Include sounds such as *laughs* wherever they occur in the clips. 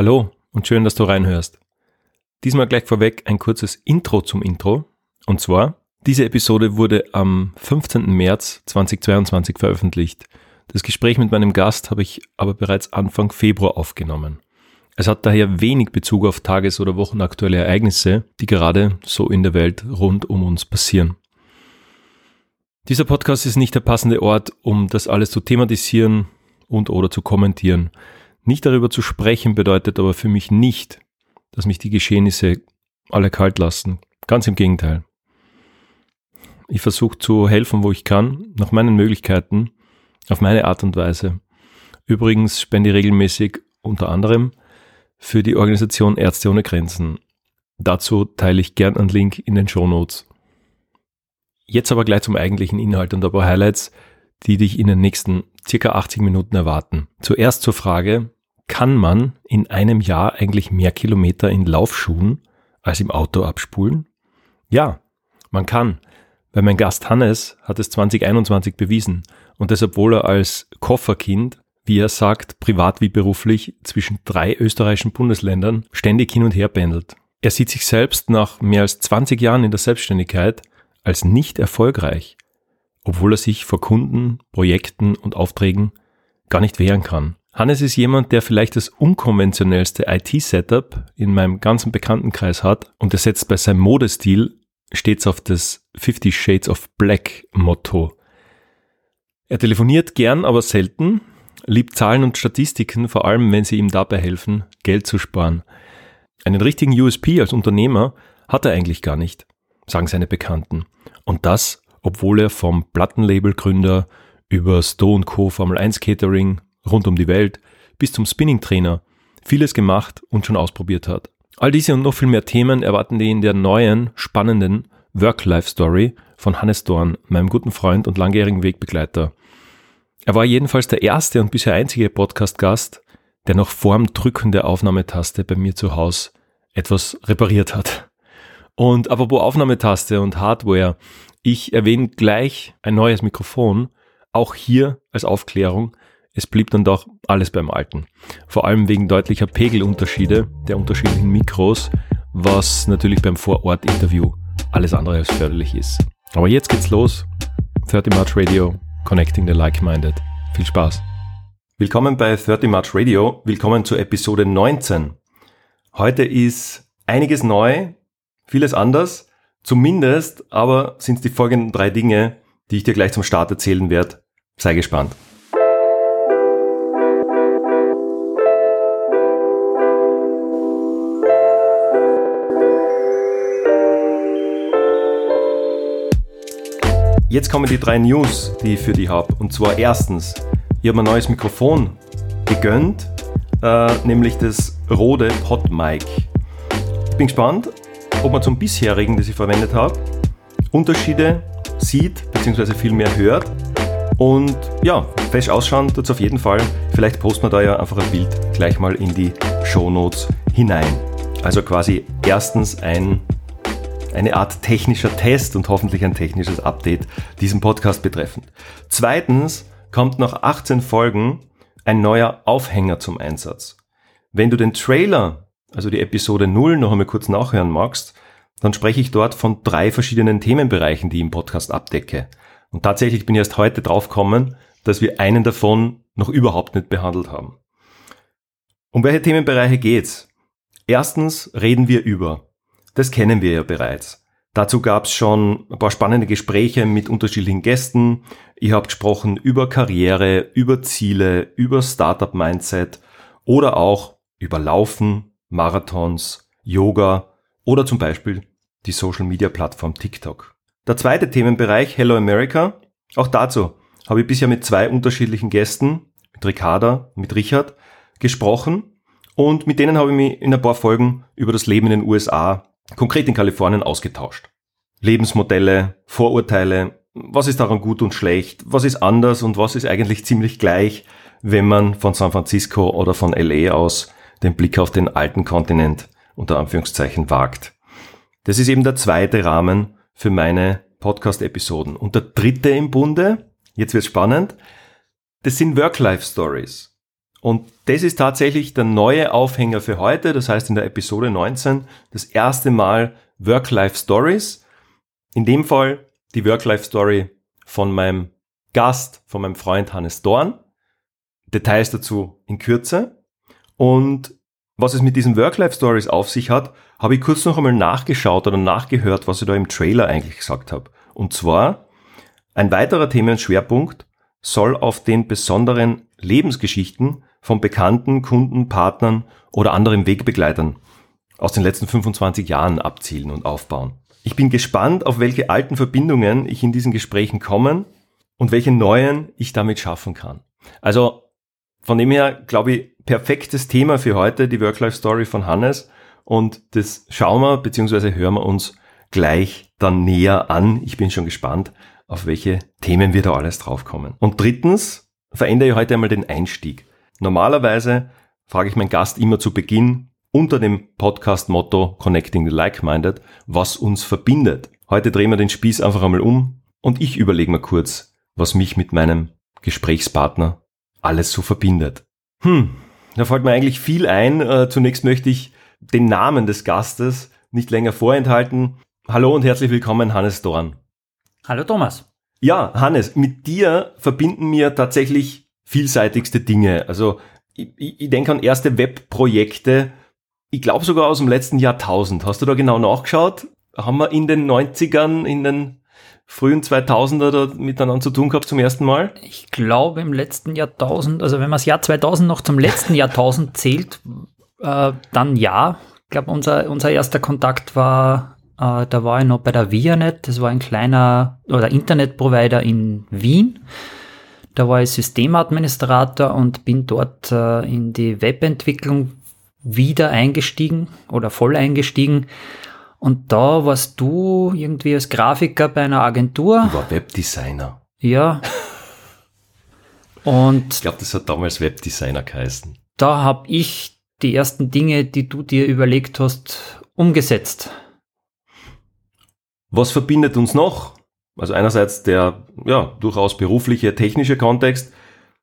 Hallo und schön, dass du reinhörst. Diesmal gleich vorweg ein kurzes Intro zum Intro. Und zwar, diese Episode wurde am 15. März 2022 veröffentlicht. Das Gespräch mit meinem Gast habe ich aber bereits Anfang Februar aufgenommen. Es hat daher wenig Bezug auf tages- oder wochenaktuelle Ereignisse, die gerade so in der Welt rund um uns passieren. Dieser Podcast ist nicht der passende Ort, um das alles zu thematisieren und oder zu kommentieren. Nicht darüber zu sprechen bedeutet aber für mich nicht, dass mich die Geschehnisse alle kalt lassen. Ganz im Gegenteil. Ich versuche zu helfen, wo ich kann, nach meinen Möglichkeiten, auf meine Art und Weise. Übrigens spende ich regelmäßig unter anderem für die Organisation Ärzte ohne Grenzen. Dazu teile ich gern einen Link in den Show Notes. Jetzt aber gleich zum eigentlichen Inhalt und ein paar Highlights, die dich in den nächsten circa 80 Minuten erwarten. Zuerst zur Frage, kann man in einem Jahr eigentlich mehr Kilometer in Laufschuhen als im Auto abspulen? Ja, man kann, weil mein Gast Hannes hat es 2021 bewiesen und das obwohl er als Kofferkind, wie er sagt, privat wie beruflich zwischen drei österreichischen Bundesländern ständig hin und her pendelt. Er sieht sich selbst nach mehr als 20 Jahren in der Selbstständigkeit als nicht erfolgreich obwohl er sich vor Kunden, Projekten und Aufträgen gar nicht wehren kann. Hannes ist jemand, der vielleicht das unkonventionellste IT-Setup in meinem ganzen Bekanntenkreis hat und er setzt bei seinem Modestil stets auf das 50 Shades of Black Motto. Er telefoniert gern, aber selten, liebt Zahlen und Statistiken, vor allem wenn sie ihm dabei helfen, Geld zu sparen. Einen richtigen USP als Unternehmer hat er eigentlich gar nicht, sagen seine Bekannten. Und das, obwohl er vom Plattenlabelgründer über Stowe Co. Formel 1 Catering rund um die Welt bis zum Spinning-Trainer vieles gemacht und schon ausprobiert hat. All diese und noch viel mehr Themen erwarten die in der neuen, spannenden Work-Life-Story von Hannes Dorn, meinem guten Freund und langjährigen Wegbegleiter. Er war jedenfalls der erste und bisher einzige Podcast-Gast, der noch vorm Drücken der Aufnahmetaste bei mir zu Hause etwas repariert hat. Und apropos Aufnahmetaste und Hardware, ich erwähne gleich ein neues Mikrofon, auch hier als Aufklärung. Es blieb dann doch alles beim Alten. Vor allem wegen deutlicher Pegelunterschiede der unterschiedlichen Mikros, was natürlich beim Vorort-Interview alles andere als förderlich ist. Aber jetzt geht's los. 30 March Radio, Connecting the Like-Minded. Viel Spaß. Willkommen bei 30 March Radio. Willkommen zur Episode 19. Heute ist einiges neu, vieles anders. Zumindest aber sind es die folgenden drei Dinge, die ich dir gleich zum Start erzählen werde. Sei gespannt. Jetzt kommen die drei News, die ich für dich habe. Und zwar erstens, ich habe ein neues Mikrofon gegönnt, äh, nämlich das Rode PodMic. Ich bin gespannt, ob man zum bisherigen, das ich verwendet habe, Unterschiede sieht, beziehungsweise viel mehr hört. Und ja, fest ausschauen tut es auf jeden Fall. Vielleicht posten wir da ja einfach ein Bild gleich mal in die Show Notes hinein. Also quasi erstens ein, eine Art technischer Test und hoffentlich ein technisches Update diesem Podcast betreffend. Zweitens kommt nach 18 Folgen ein neuer Aufhänger zum Einsatz. Wenn du den Trailer also die Episode 0 noch einmal kurz nachhören magst, dann spreche ich dort von drei verschiedenen Themenbereichen, die ich im Podcast abdecke. Und tatsächlich bin ich erst heute draufgekommen, dass wir einen davon noch überhaupt nicht behandelt haben. Um welche Themenbereiche geht's? Erstens reden wir über. Das kennen wir ja bereits. Dazu gab's schon ein paar spannende Gespräche mit unterschiedlichen Gästen. Ihr habt gesprochen über Karriere, über Ziele, über Startup-Mindset oder auch über Laufen, Marathons, Yoga oder zum Beispiel die Social Media Plattform TikTok. Der zweite Themenbereich Hello America. Auch dazu habe ich bisher mit zwei unterschiedlichen Gästen, mit Ricarda, mit Richard, gesprochen und mit denen habe ich mich in ein paar Folgen über das Leben in den USA, konkret in Kalifornien, ausgetauscht. Lebensmodelle, Vorurteile, was ist daran gut und schlecht, was ist anders und was ist eigentlich ziemlich gleich, wenn man von San Francisco oder von LA aus den Blick auf den alten Kontinent unter Anführungszeichen wagt. Das ist eben der zweite Rahmen für meine Podcast-Episoden. Und der dritte im Bunde, jetzt wird spannend, das sind Work-Life-Stories. Und das ist tatsächlich der neue Aufhänger für heute. Das heißt in der Episode 19 das erste Mal Work-Life-Stories. In dem Fall die Work-Life-Story von meinem Gast, von meinem Freund Hannes Dorn. Details dazu in Kürze. Und was es mit diesen Work-Life-Stories auf sich hat, habe ich kurz noch einmal nachgeschaut oder nachgehört, was ich da im Trailer eigentlich gesagt habe. Und zwar, ein weiterer Themenschwerpunkt soll auf den besonderen Lebensgeschichten von bekannten Kunden, Partnern oder anderen Wegbegleitern aus den letzten 25 Jahren abzielen und aufbauen. Ich bin gespannt, auf welche alten Verbindungen ich in diesen Gesprächen kommen und welche neuen ich damit schaffen kann. Also von dem her, glaube ich, perfektes Thema für heute, die Work-Life-Story von Hannes. Und das schauen wir bzw. hören wir uns gleich dann näher an. Ich bin schon gespannt, auf welche Themen wir da alles draufkommen. Und drittens verändere ich heute einmal den Einstieg. Normalerweise frage ich meinen Gast immer zu Beginn unter dem Podcast-Motto Connecting the Like-Minded, was uns verbindet. Heute drehen wir den Spieß einfach einmal um und ich überlege mal kurz, was mich mit meinem Gesprächspartner alles so verbindet. Hm, da fällt mir eigentlich viel ein. Äh, zunächst möchte ich den Namen des Gastes nicht länger vorenthalten. Hallo und herzlich willkommen, Hannes Dorn. Hallo Thomas. Ja, Hannes, mit dir verbinden mir tatsächlich vielseitigste Dinge. Also ich, ich denke an erste Webprojekte, ich glaube sogar aus dem letzten Jahrtausend. Hast du da genau nachgeschaut? Haben wir in den 90ern, in den frühen 2000er da miteinander zu tun gehabt zum ersten Mal? Ich glaube im letzten Jahrtausend, also wenn man das Jahr 2000 noch zum letzten Jahrtausend *laughs* zählt, äh, dann ja. Ich glaube, unser, unser erster Kontakt war, äh, da war ich noch bei der Vianet, das war ein kleiner oder Internetprovider in Wien. Da war ich Systemadministrator und bin dort äh, in die Webentwicklung wieder eingestiegen oder voll eingestiegen. Und da warst du irgendwie als Grafiker bei einer Agentur. Ich war Webdesigner. Ja. Und ich glaube, das hat damals Webdesigner geheißen. Da habe ich die ersten Dinge, die du dir überlegt hast, umgesetzt. Was verbindet uns noch? Also einerseits der ja, durchaus berufliche, technische Kontext.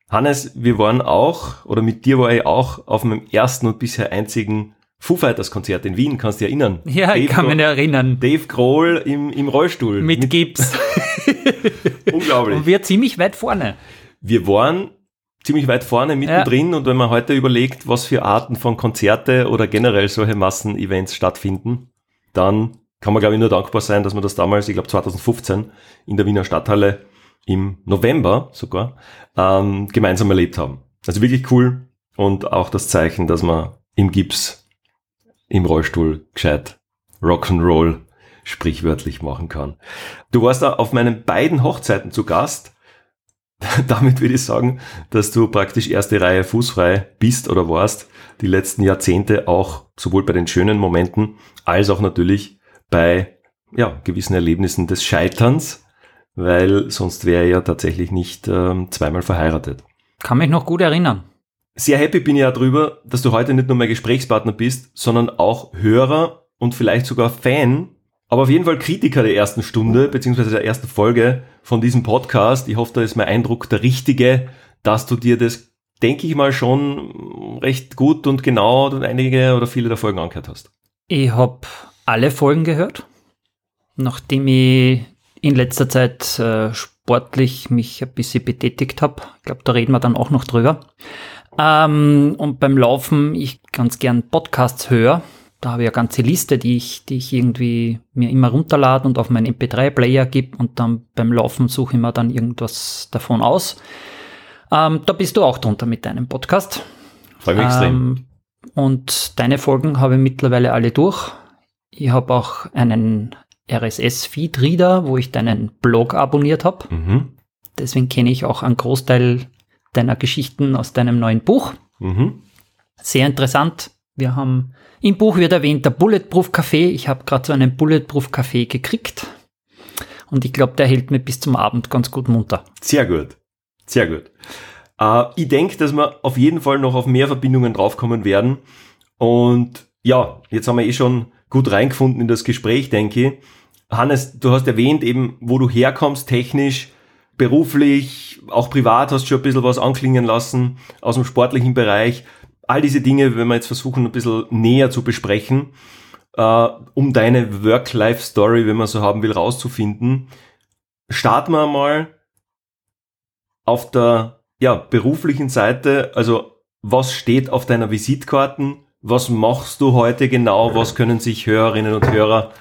Hannes, wir waren auch, oder mit dir war ich auch auf meinem ersten und bisher einzigen Foo Fighters Konzert in Wien, kannst du dich erinnern? Ja, Dave ich kann mich erinnern. Dave Grohl im, im Rollstuhl. Mit, mit Gips. *laughs* *laughs* Unglaublich. Und wir ziemlich weit vorne. Wir waren ziemlich weit vorne mittendrin ja. und wenn man heute überlegt, was für Arten von Konzerte oder generell solche Massenevents stattfinden, dann kann man glaube ich nur dankbar sein, dass man das damals, ich glaube 2015 in der Wiener Stadthalle im November sogar ähm, gemeinsam erlebt haben. Also wirklich cool und auch das Zeichen, dass man im Gips, im Rollstuhl gescheit Rock'n'Roll sprichwörtlich machen kann. Du warst da auf meinen beiden Hochzeiten zu Gast *laughs* damit würde ich sagen, dass du praktisch erste Reihe fußfrei bist oder warst, die letzten Jahrzehnte auch sowohl bei den schönen Momenten als auch natürlich bei ja, gewissen Erlebnissen des Scheiterns, weil sonst wäre er ja tatsächlich nicht ähm, zweimal verheiratet. Kann mich noch gut erinnern. Sehr happy bin ich ja drüber, dass du heute nicht nur mein Gesprächspartner bist, sondern auch Hörer und vielleicht sogar Fan aber auf jeden Fall Kritiker der ersten Stunde, beziehungsweise der ersten Folge von diesem Podcast. Ich hoffe, da ist mein Eindruck der richtige, dass du dir das, denke ich mal, schon recht gut und genau einige oder viele der Folgen angehört hast. Ich habe alle Folgen gehört, nachdem ich in letzter Zeit äh, sportlich mich ein bisschen betätigt habe. Ich glaube, da reden wir dann auch noch drüber. Ähm, und beim Laufen ich ganz gern Podcasts höre da habe ich eine ganze Liste, die ich, die ich irgendwie mir immer runterlade und auf meinen MP3-Player gebe und dann beim Laufen suche ich mir dann irgendwas davon aus. Ähm, da bist du auch drunter mit deinem Podcast. Freue mich extrem. Ähm, und deine Folgen habe ich mittlerweile alle durch. Ich habe auch einen RSS-Feed-Reader, wo ich deinen Blog abonniert habe. Mhm. Deswegen kenne ich auch einen Großteil deiner Geschichten aus deinem neuen Buch. Mhm. Sehr interessant. Wir haben im Buch wird erwähnt der Bulletproof Kaffee. Ich habe gerade so einen Bulletproof Kaffee gekriegt. Und ich glaube, der hält mir bis zum Abend ganz gut munter. Sehr gut. Sehr gut. Äh, ich denke, dass wir auf jeden Fall noch auf mehr Verbindungen draufkommen werden. Und ja, jetzt haben wir eh schon gut reingefunden in das Gespräch, denke ich. Hannes, du hast erwähnt eben, wo du herkommst technisch. Beruflich, auch privat hast du schon ein bisschen was anklingen lassen aus dem sportlichen Bereich. All diese Dinge, wenn wir jetzt versuchen, ein bisschen näher zu besprechen, äh, um deine Work-Life-Story, wenn man so haben will, rauszufinden. Starten wir mal auf der ja, beruflichen Seite. Also, was steht auf deiner Visitkarten? Was machst du heute genau? Was können sich Hörerinnen und Hörer,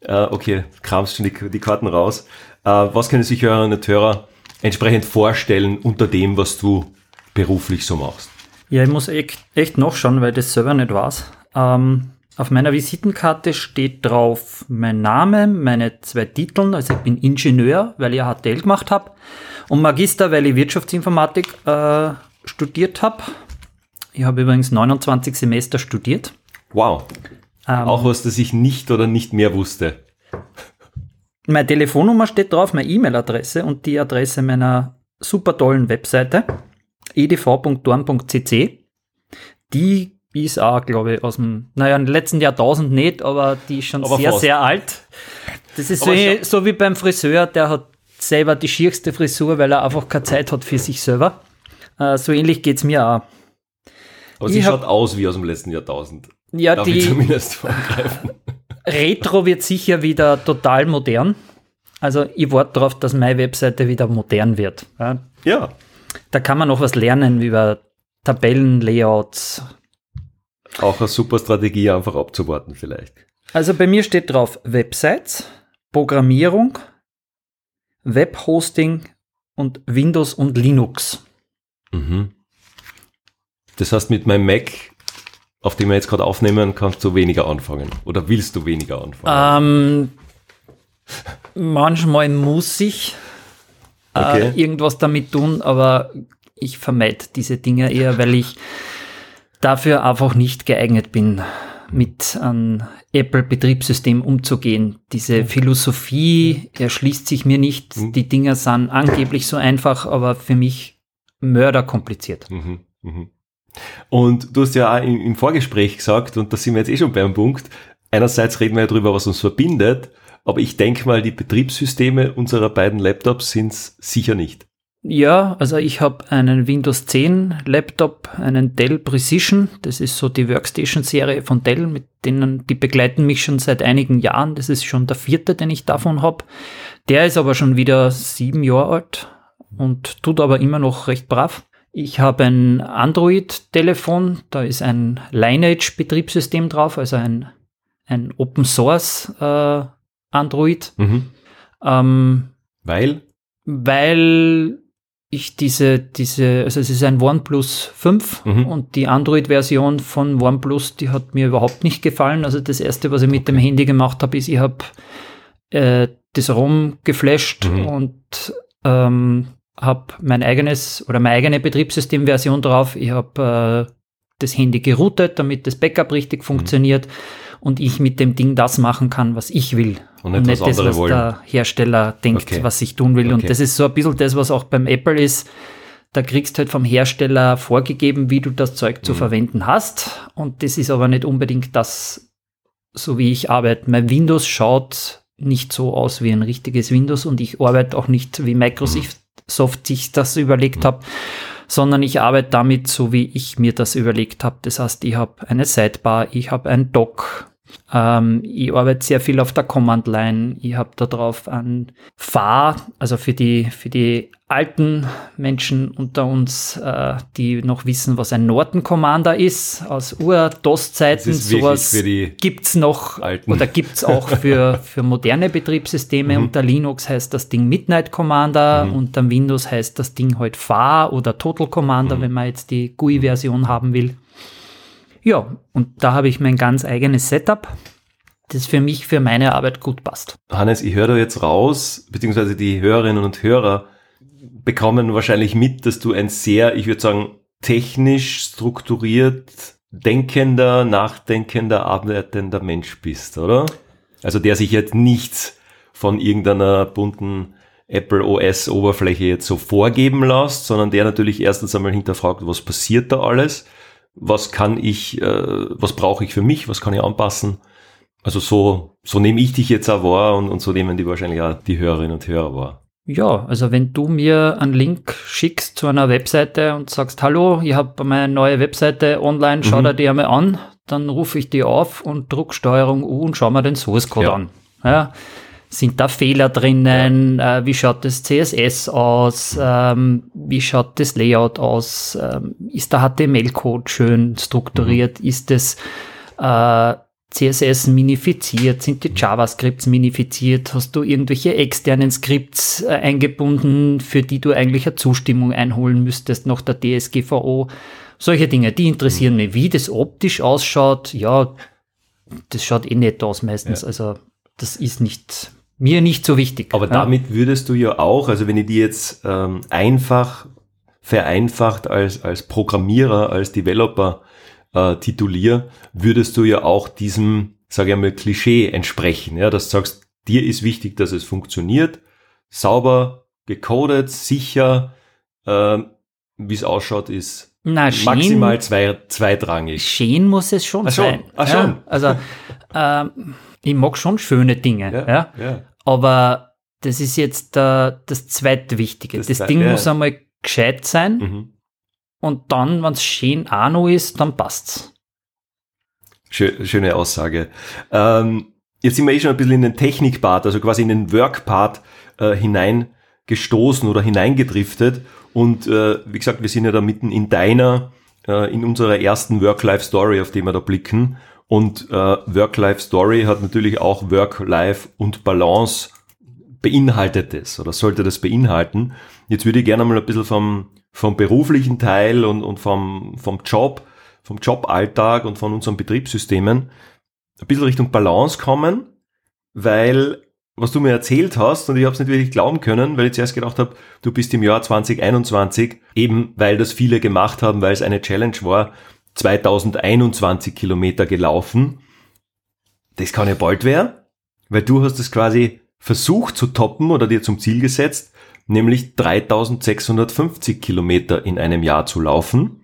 äh, okay, kramst schon die, die Karten raus, was können sich Hörerinnen und Hörer entsprechend vorstellen unter dem, was du beruflich so machst? Ja, ich muss echt, echt nachschauen, weil das selber nicht weiß. Ähm, auf meiner Visitenkarte steht drauf mein Name, meine zwei Titel, also ich bin Ingenieur, weil ich HTL gemacht habe und Magister, weil ich Wirtschaftsinformatik äh, studiert habe. Ich habe übrigens 29 Semester studiert. Wow. Ähm, Auch was, das ich nicht oder nicht mehr wusste. Meine Telefonnummer steht drauf, meine E-Mail-Adresse und die Adresse meiner super tollen Webseite edv.dorn.cc. Die ist auch, glaube ich, aus dem, naja, im letzten Jahrtausend nicht, aber die ist schon aber sehr, fast. sehr alt. Das ist so, so, wie beim Friseur, der hat selber die schierste Frisur, weil er einfach keine Zeit hat für sich selber. Äh, so ähnlich geht es mir auch. Aber sie schaut aus wie aus dem letzten Jahrtausend. Ja, Darf die zumindest vorgreifen. *laughs* Retro wird sicher wieder total modern. Also ich warte darauf, dass meine Webseite wieder modern wird. Ja. ja. Da kann man noch was lernen über Tabellenlayouts. Auch eine super Strategie, einfach abzuwarten vielleicht. Also bei mir steht drauf Websites, Programmierung, Webhosting und Windows und Linux. Mhm. Das heißt, mit meinem Mac, auf dem wir jetzt gerade aufnehmen, kannst du weniger anfangen. Oder willst du weniger anfangen? Ähm, manchmal muss ich äh, okay. irgendwas damit tun, aber ich vermeide diese Dinge eher, weil ich dafür einfach nicht geeignet bin, mit einem Apple-Betriebssystem umzugehen. Diese Philosophie erschließt sich mir nicht. Mhm. Die Dinger sind angeblich so einfach, aber für mich mörderkompliziert. Mhm. Mhm. Und du hast ja auch im Vorgespräch gesagt, und da sind wir jetzt eh schon beim Punkt, einerseits reden wir ja darüber, was uns verbindet, aber ich denke mal, die Betriebssysteme unserer beiden Laptops sind es sicher nicht. Ja, also ich habe einen Windows 10 Laptop, einen Dell Precision. Das ist so die Workstation-Serie von Dell, mit denen die begleiten mich schon seit einigen Jahren. Das ist schon der vierte, den ich davon habe. Der ist aber schon wieder sieben Jahre alt und tut aber immer noch recht brav. Ich habe ein Android-Telefon, da ist ein Lineage-Betriebssystem drauf, also ein, ein Open Source äh, Android. Mhm. Ähm, weil? Weil ich diese, diese, also es ist ein OnePlus 5 mhm. und die Android-Version von OnePlus, die hat mir überhaupt nicht gefallen. Also das erste, was ich mit dem Handy gemacht habe, ist, ich habe äh, das ROM geflasht mhm. und ähm, habe mein eigenes oder meine eigene Betriebssystemversion drauf. Ich habe äh, das Handy geroutet, damit das Backup richtig mhm. funktioniert und ich mit dem Ding das machen kann, was ich will. Und, und nicht das, was wollen. der Hersteller denkt, okay. was ich tun will. Okay. Und das ist so ein bisschen das, was auch beim Apple ist. Da kriegst du halt vom Hersteller vorgegeben, wie du das Zeug mhm. zu verwenden hast. Und das ist aber nicht unbedingt das, so wie ich arbeite. Mein Windows schaut nicht so aus wie ein richtiges Windows und ich arbeite auch nicht wie Microsoft Soft sich das überlegt habe, sondern ich arbeite damit so, wie ich mir das überlegt habe. Das heißt, ich habe eine Sidebar, ich habe ein Dock, ähm, ich arbeite sehr viel auf der Command Line. Ich habe da drauf ein FAR, also für die, für die alten Menschen unter uns, äh, die noch wissen, was ein Norton Commander ist, aus Ur-DOS-Zeiten. Sowas gibt's noch alten. oder gibt's auch für, *laughs* für moderne Betriebssysteme. Mhm. Unter Linux heißt das Ding Midnight Commander, mhm. unter Windows heißt das Ding halt FAR oder Total Commander, mhm. wenn man jetzt die GUI-Version haben will. Ja, und da habe ich mein ganz eigenes Setup, das für mich, für meine Arbeit gut passt. Hannes, ich höre da jetzt raus, beziehungsweise die Hörerinnen und Hörer bekommen wahrscheinlich mit, dass du ein sehr, ich würde sagen, technisch strukturiert denkender, nachdenkender, arbeitender Mensch bist, oder? Also der sich jetzt nichts von irgendeiner bunten Apple OS Oberfläche jetzt so vorgeben lässt, sondern der natürlich erstens einmal hinterfragt, was passiert da alles was kann ich, äh, was brauche ich für mich, was kann ich anpassen. Also so, so nehme ich dich jetzt auch wahr und, und so nehmen die wahrscheinlich auch die Hörerinnen und Hörer wahr. Ja, also wenn du mir einen Link schickst zu einer Webseite und sagst, hallo, ich habe meine neue Webseite online, schau Mhm. dir die einmal an, dann rufe ich die auf und druck Steuerung U und schau mir den Source Code Ja. an. Ja, sind da Fehler drinnen? Äh, wie schaut das CSS aus? Ähm, wie schaut das Layout aus? Ähm, ist der HTML-Code schön strukturiert? Ist das äh, CSS minifiziert? Sind die JavaScripts minifiziert? Hast du irgendwelche externen Skripts äh, eingebunden, für die du eigentlich eine Zustimmung einholen müsstest nach der DSGVO? Solche Dinge, die interessieren mich. Wie das optisch ausschaut, ja, das schaut eh nett aus meistens. Ja. Also das ist nicht mir nicht so wichtig. Aber ja. damit würdest du ja auch, also wenn ich die jetzt ähm, einfach vereinfacht als, als Programmierer, als Developer äh, tituliere, würdest du ja auch diesem, sage ich mal, Klischee entsprechen. Ja, dass du sagst, dir ist wichtig, dass es funktioniert, sauber, gecodet, sicher, ähm, wie es ausschaut, ist Na, schön, maximal zwei, zweitrangig. schön muss es schon Ach schon, sein. ach ja, schon. also ähm, ich mag schon schöne Dinge, ja, ja. aber das ist jetzt äh, das zweitwichtige. Das Das, zweit- Ding ja. muss einmal gescheit sein Mhm. und dann, wenn es schön auch noch ist, dann passt's. Schö- Schöne Aussage. Ähm, jetzt sind wir eh schon ein bisschen in den Technikpart, also quasi in den Workpart äh, hineingestoßen oder hineingedriftet. Und äh, wie gesagt, wir sind ja da mitten in deiner, äh, in unserer ersten Work-Life-Story, auf die wir da blicken. Und äh, Work-Life-Story hat natürlich auch Work-Life und Balance beinhaltet es oder sollte das beinhalten. Jetzt würde ich gerne mal ein bisschen vom, vom beruflichen Teil und, und vom, vom Job, vom Joballtag und von unseren Betriebssystemen ein bisschen Richtung Balance kommen, weil was du mir erzählt hast, und ich habe es nicht wirklich glauben können, weil ich zuerst gedacht habe, du bist im Jahr 2021, eben weil das viele gemacht haben, weil es eine Challenge war, 2021 Kilometer gelaufen. Das kann ja bald werden, weil du hast es quasi versucht zu toppen oder dir zum Ziel gesetzt, nämlich 3650 Kilometer in einem Jahr zu laufen.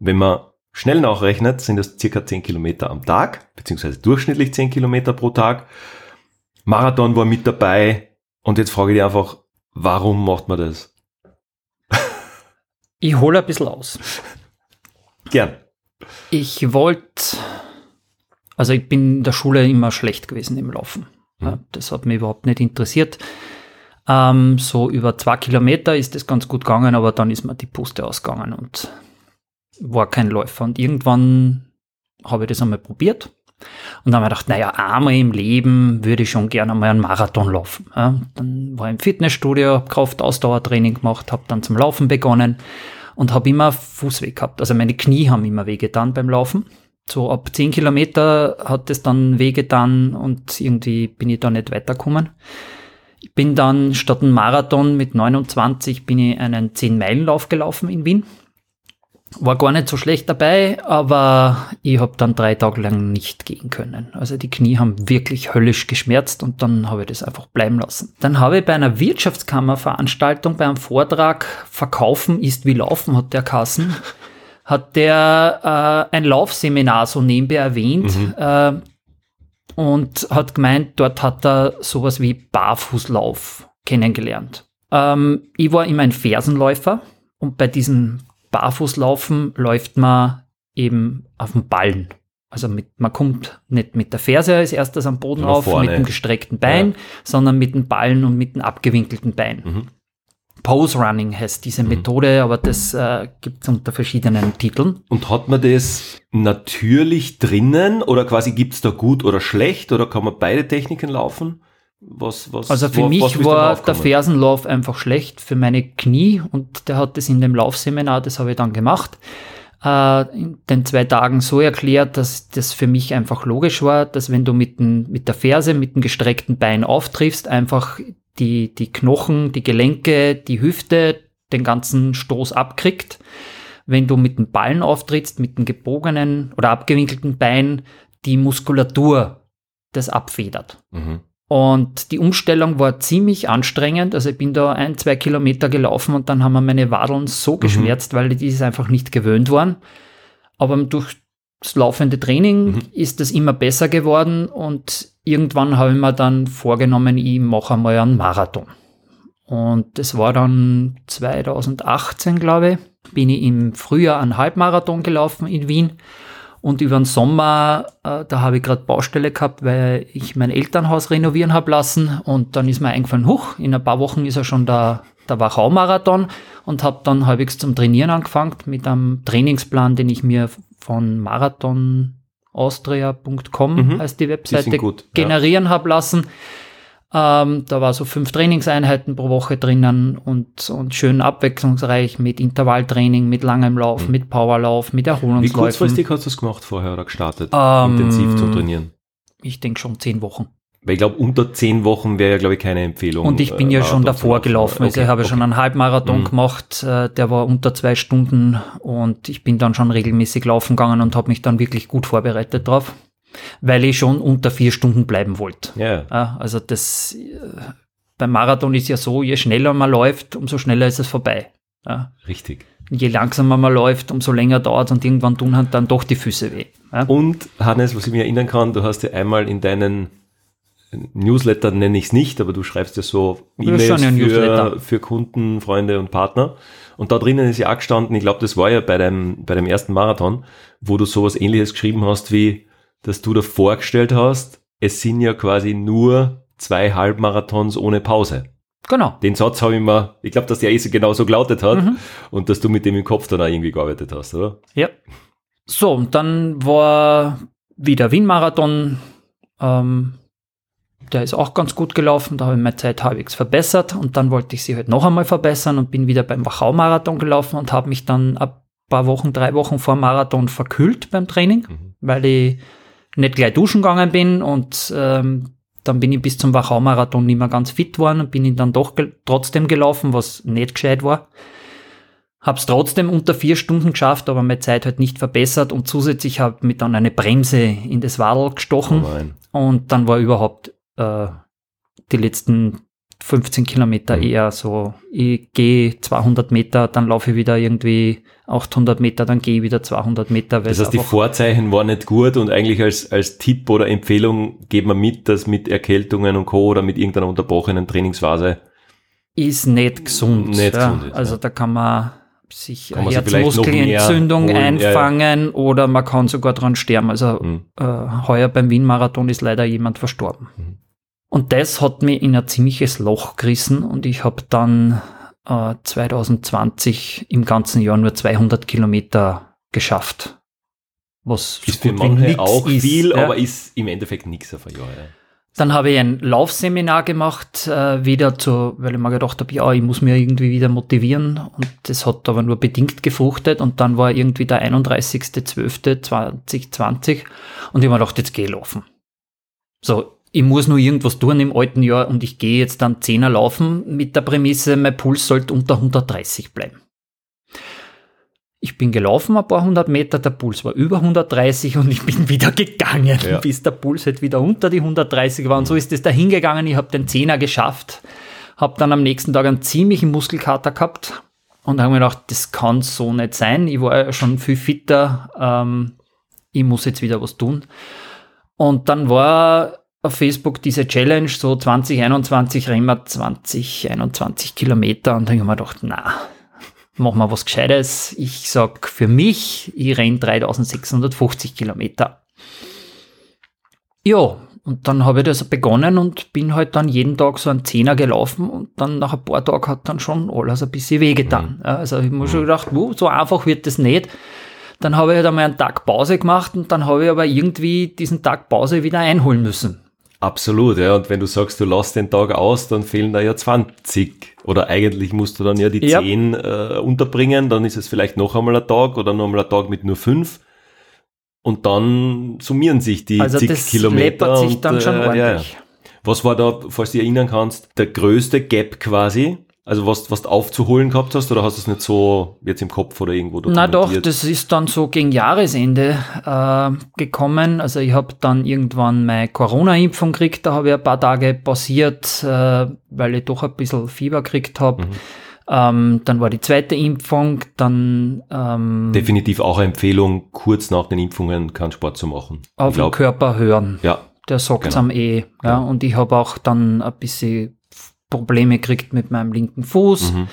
Wenn man schnell nachrechnet, sind das circa 10 Kilometer am Tag, beziehungsweise durchschnittlich 10 Kilometer pro Tag. Marathon war mit dabei und jetzt frage ich dich einfach, warum macht man das? *laughs* Ich hole ein bisschen aus. Gern. Ich wollte, also ich bin in der Schule immer schlecht gewesen im Laufen. Mhm. das hat mich überhaupt nicht interessiert. Ähm, so über zwei Kilometer ist das ganz gut gegangen, aber dann ist mir die Puste ausgegangen und war kein Läufer. Und irgendwann habe ich das einmal probiert und dann habe ich gedacht, naja, einmal im Leben würde ich schon gerne mal einen Marathon laufen. Ja, dann war ich im Fitnessstudio, habe Kraft-Ausdauertraining gemacht, habe dann zum Laufen begonnen und habe immer Fußweh gehabt. Also meine Knie haben immer wehgetan beim Laufen. So ab 10 Kilometer hat es dann wehgetan und irgendwie bin ich da nicht weitergekommen. Ich bin dann statt einem Marathon mit 29 bin ich einen 10-Meilen-Lauf gelaufen in Wien. War gar nicht so schlecht dabei, aber ich habe dann drei Tage lang nicht gehen können. Also die Knie haben wirklich höllisch geschmerzt und dann habe ich das einfach bleiben lassen. Dann habe ich bei einer Wirtschaftskammerveranstaltung, bei einem Vortrag Verkaufen ist wie Laufen, hat der Kassen, *laughs* hat der äh, ein Laufseminar so nebenbei erwähnt äh, und hat gemeint, dort hat er sowas wie Barfußlauf kennengelernt. Ähm, ich war immer ein Fersenläufer und bei diesem Barfußlaufen läuft man eben auf dem Ballen. Also mit, man kommt nicht mit der Ferse als erstes am Boden auf, vorne. mit dem gestreckten Bein, sondern mit dem Ballen und mit dem abgewinkelten Bein. Mhm. Pose Running heißt diese Methode, aber das äh, gibt es unter verschiedenen Titeln. Und hat man das natürlich drinnen oder quasi gibt's da gut oder schlecht oder kann man beide Techniken laufen? Was, was, Also für wo- mich war der? Fersenlauf einfach schlecht für meine Knie und der hat das in dem Laufseminar, das habe ich dann gemacht, äh, in den zwei Tagen so erklärt, dass das für mich einfach logisch war, dass wenn du mit, dem, mit der Ferse, mit dem gestreckten Bein auftriffst, einfach die, die Knochen, die Gelenke, die Hüfte den ganzen Stoß abkriegt. Wenn du mit dem Ballen auftrittst, mit dem gebogenen oder abgewinkelten Bein, die Muskulatur das abfedert. Mhm. Und die Umstellung war ziemlich anstrengend. Also ich bin da ein, zwei Kilometer gelaufen und dann haben mir meine Wadeln so geschmerzt, weil die es einfach nicht gewöhnt waren. Aber durch das laufende Training Mhm. ist das immer besser geworden und irgendwann habe ich mir dann vorgenommen, ich mache einmal einen Marathon. Und das war dann 2018, glaube ich, bin ich im Frühjahr einen Halbmarathon gelaufen in Wien. Und über den Sommer, äh, da habe ich gerade Baustelle gehabt, weil ich mein Elternhaus renovieren habe lassen. Und dann ist mir eingefallen, huch, in ein paar Wochen ist ja schon der, der Wachau-Marathon und habe dann halbwegs zum Trainieren angefangen mit einem Trainingsplan, den ich mir von marathonaustria.com Mhm. heißt die Die Webseite sind gut, ja. generieren habe lassen. Ähm, da war so fünf Trainingseinheiten pro Woche drinnen und, und schön abwechslungsreich mit Intervalltraining, mit langem Lauf, mit Powerlauf, mit Mhm. Wie Erholungsläufen. kurzfristig hast du es gemacht vorher oder gestartet, Ähm, intensiv zu trainieren? Ich denke schon zehn Wochen. Weil ich glaube, unter zehn Wochen wäre ja, glaube ich, keine Empfehlung. Und ich bin ja äh, schon Marathon zu davor laufen. gelaufen. Also Okay, ich habe okay. schon einen Halbmarathon Mhm. gemacht, äh, der war unter zwei Stunden und ich bin dann schon regelmäßig laufen gegangen und habe mich dann wirklich gut vorbereitet drauf, weil ich schon unter vier Stunden bleiben wollte. Ja, also das beim Marathon ist ja so, je schneller man läuft, umso schneller ist es vorbei. Richtig. Je langsamer man läuft, umso länger dauert und irgendwann tun halt dann doch die Füße weh. Und Hannes, was ich mir erinnern kann, du hast ja einmal in deinen Newsletter nenne ich es nicht, aber du schreibst ja so E-Mails für, für Kunden, Freunde und Partner. Und da drinnen ist ja auch gestanden, ich glaube, das war ja bei deinem, bei dem ersten Marathon, wo du sowas ähnliches geschrieben hast, wie, dass du da vorgestellt hast, es sind ja quasi nur zwei Halbmarathons ohne Pause. Genau. Den Satz habe ich mir, ich glaube, dass der eh so genauso gelautet hat Mhm. und dass du mit dem im Kopf dann auch irgendwie gearbeitet hast, oder? Ja. So, und dann war wieder Wien-Marathon. Ähm, der ist auch ganz gut gelaufen. Da habe ich meine Zeit halbwegs verbessert. Und dann wollte ich sie halt noch einmal verbessern und bin wieder beim Wachau-Marathon gelaufen und habe mich dann ein paar Wochen, drei Wochen vor Marathon verkühlt beim Training, Mhm. weil ich nicht gleich duschen gegangen bin und ähm, dann bin ich bis zum Wachau-Marathon nicht mehr ganz fit geworden und bin ihn dann doch gel trotzdem gelaufen, was nicht gescheit war. Hab's trotzdem unter vier Stunden geschafft, aber meine Zeit halt nicht verbessert und zusätzlich habe mir dann eine Bremse in das Wadel gestochen Oh und dann war überhaupt äh, die letzten 15 Kilometer Mhm. eher so, ich gehe 200 Meter, dann laufe ich wieder irgendwie 800 Meter, dann gehe ich wieder 200 Meter. Das heißt, die Vorzeichen waren nicht gut und eigentlich als, als Tipp oder Empfehlung geben wir mit, dass mit Erkältungen und Co. oder mit irgendeiner unterbrochenen Trainingsphase ist nicht gesund. Nicht ja. gesund ist, also ja. da kann man sich Kann eine man Herzmuskelentzündung holen, ja, einfangen oder man kann sogar dran sterben. Also Mhm. äh, heuer beim Wien-Marathon ist leider jemand verstorben. Mhm. Und das hat mich in ein ziemliches Loch gerissen und ich habe dann äh, 2020 im ganzen Jahr nur 200 Kilometer geschafft. Was ist so für manche auch ist, viel, ja. aber ist im Endeffekt nichts auf ein Jahr. Ja. Dann habe ich ein Laufseminar gemacht, äh, wieder zu, weil ich mir gedacht habe, ja, ich muss mir irgendwie wieder motivieren und das hat aber nur bedingt gefruchtet und dann war irgendwie der 31.12.2020 und ich habe mir gedacht, jetzt gehe ich laufen. So, ich muss nur irgendwas tun im alten Jahr und ich gehe jetzt dann Zehner laufen mit der Prämisse, mein Puls sollte unter 130 bleiben. Ich bin gelaufen ein paar hundert Meter, der Puls war über 130 und ich bin *laughs* wieder gegangen, Ja. bis der Puls halt wieder unter die 130 war. Und so ist es da hingegangen. Ich habe den Zehner geschafft, habe dann am nächsten Tag einen ziemlichen Muskelkater gehabt und habe mir gedacht, das kann so nicht sein. Ich war ja schon viel fitter, ähm, ich muss jetzt wieder was tun. Und dann war auf Facebook diese Challenge, so 2021 rennen wir 20, 21 Kilometer und dann habe ich mir gedacht, na, machen wir was Gescheites. Ich sag für mich, ich renn 3650 Kilometer. Ja, und dann habe ich das begonnen und bin halt dann jeden Tag so einen Zehner gelaufen und dann nach ein paar Tagen hat dann schon alles ein bisschen wehgetan. Ja, also ich habe mir schon gedacht, wow, so einfach wird das nicht. Dann habe ich halt einmal einen Tag Pause gemacht und dann habe ich aber irgendwie diesen Tag Pause wieder einholen müssen. Absolut, ja. Und wenn du sagst, du lässt den Tag aus, dann fehlen da ja 20. Oder eigentlich musst du dann ja die Ja. 10 äh, unterbringen, dann ist es vielleicht noch einmal ein Tag oder noch einmal ein Tag mit nur 5. Und dann summieren sich die Also zig das Kilometer. sich und, dann schon äh, ja, ja. ordentlich. Was war da, falls du dich erinnern kannst, der größte Gap quasi? Also was, was du aufzuholen gehabt hast oder hast du es nicht so jetzt im Kopf oder irgendwo Na doch, das ist dann so gegen Jahresende äh, gekommen. Also ich habe dann irgendwann meine Corona-Impfung gekriegt, da habe ich ein paar Tage pausiert, äh, weil ich doch ein bisschen Fieber gekriegt habe. Mhm. Ähm, dann war die zweite Impfung, dann ähm, Definitiv auch eine Empfehlung, kurz nach den Impfungen keinen Sport zu machen. auf den Körper hören. Ja, Der sagt Genau. am eh. Ja, Genau. und ich habe auch dann ein bisschen Probleme gekriegt mit meinem linken Fuß. Mhm.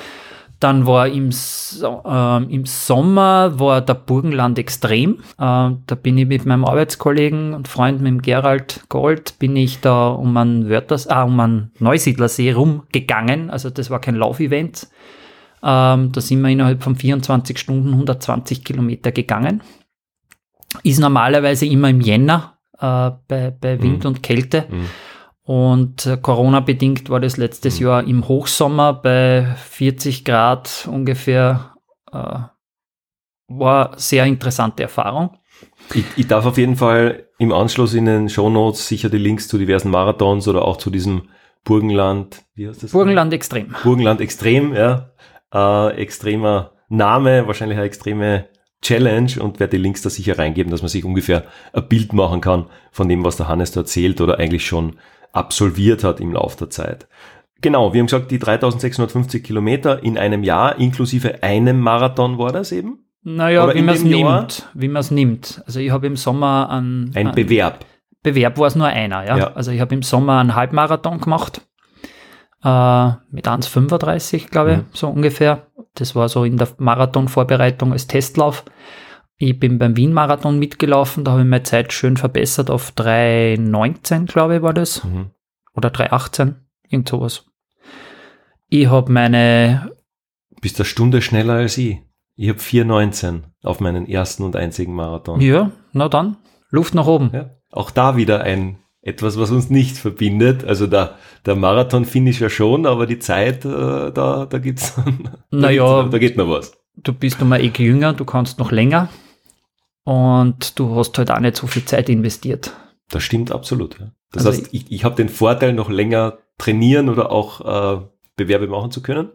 Dann war im, äh, im Sommer war der Burgenland extrem. Äh, da bin ich mit meinem Arbeitskollegen und Freund, mit dem Gerald Gold, bin ich da um einen Wörthers, ah, um einen Neusiedlersee rumgegangen. Also das war kein Laufevent. Ähm, da sind wir innerhalb von 24 Stunden 120 Kilometer gegangen. Ist normalerweise immer im Jänner äh, bei, bei Wind Mhm. und Kälte. Mhm. Und äh, Corona-bedingt war das letztes Mhm. Jahr im Hochsommer bei 40 Grad ungefähr. Äh, war sehr interessante Erfahrung. Ich, ich darf auf jeden Fall im Anschluss in den Shownotes sicher die Links zu diversen Marathons oder auch zu diesem Burgenland, wie heißt das? Burgenland extrem. Burgenland extrem, ja. Äh, extremer Name, wahrscheinlich eine extreme Challenge und werde die Links da sicher reingeben, dass man sich ungefähr ein Bild machen kann von dem, was der Hannes da erzählt oder eigentlich schon absolviert hat im Laufe der Zeit. Genau, wir haben gesagt, die 3650 Kilometer in einem Jahr, inklusive einem Marathon war das eben? Naja, Oder wie man es nimmt. Wie man es nimmt. Also ich habe im Sommer einen, Ein einen Bewerb. Bewerb war es nur einer, ja. Ja. Also ich habe im Sommer einen Halbmarathon gemacht. Äh, mit 1,35, glaube ich, Mhm. so ungefähr. Das war so in der Marathonvorbereitung als Testlauf. Ich bin beim Wien-Marathon mitgelaufen, da habe ich meine Zeit schön verbessert auf 3,19, glaube ich, war das. Mhm. Oder 3,18, irgend sowas. Ich habe meine, Bist eine Stunde schneller als ich. Ich habe 4,19 auf meinen ersten und einzigen Marathon. ja, na dann, Luft nach oben. Ja. Auch da wieder ein etwas, was uns nicht verbindet. Also der, der Marathon-Finisher schon, aber die Zeit, äh, da, da gibt's, *laughs* da, Naja. da geht noch was. du bist um ein Eck jünger, du kannst noch länger und du hast halt auch nicht so viel Zeit investiert. Das stimmt absolut. Ja. Das Also heißt, ich, ich habe den Vorteil, noch länger trainieren oder auch äh, Bewerbe machen zu können.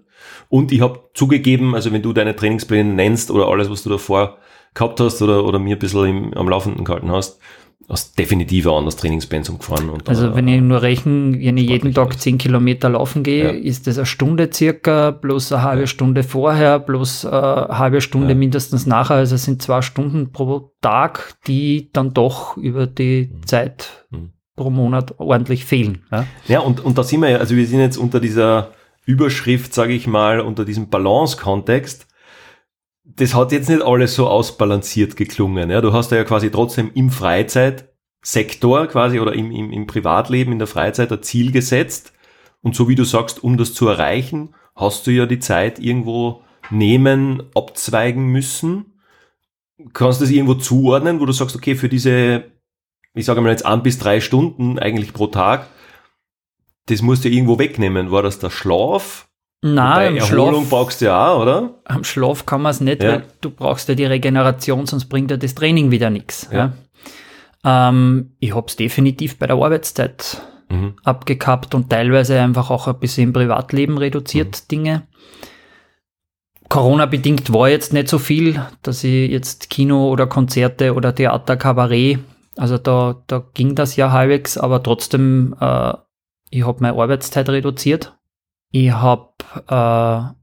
Und ich habe zugegeben, also wenn du deine Trainingspläne nennst oder alles, was du davor gehabt hast oder, oder mir ein bisschen im, am Laufenden gehalten hast, hast definitiv ein anderes Trainingspensum gefahren. Also äh, wenn ich nur rechne, wenn ich jeden Tag ist. 10 Kilometer laufen gehe, Ja. ist das eine Stunde circa, plus eine halbe Stunde vorher, plus eine halbe Stunde Ja. mindestens nachher. Also es sind zwei Stunden pro Tag, die dann doch über die Zeit Mhm. pro Monat ordentlich fehlen. Ja? Ja, und, und da sind wir ja, also wir sind jetzt unter dieser Überschrift, sage ich mal, unter diesem Balance-Kontext. Das hat jetzt nicht alles so ausbalanciert geklungen. Ja? Du hast ja quasi trotzdem im Freizeitsektor quasi oder im, im, im Privatleben, in der Freizeit ein Ziel gesetzt. Und so wie du sagst, um das zu erreichen, hast du ja die Zeit irgendwo nehmen, abzweigen müssen. Kannst du das irgendwo zuordnen, wo du sagst, okay, für diese, ich sage mal jetzt ein bis drei Stunden eigentlich pro Tag, das musst du irgendwo wegnehmen. War das der Schlaf? Nein, Wobei im Erholung Schlaf, brauchst du ja auch, oder? am Schlaf kann man es nicht, Ja. weil du brauchst ja die Regeneration, sonst bringt ja das Training wieder nichts. Ja. Ja. Ähm, ich habe es definitiv bei der Arbeitszeit Mhm. abgekappt und teilweise einfach auch ein bisschen im Privatleben reduziert Mhm. Dinge. Corona-bedingt war jetzt nicht so viel, dass ich jetzt Kino oder Konzerte oder Theater, Kabarett, also da, da ging das ja halbwegs, aber trotzdem, äh, ich habe meine Arbeitszeit reduziert. Ich habe äh,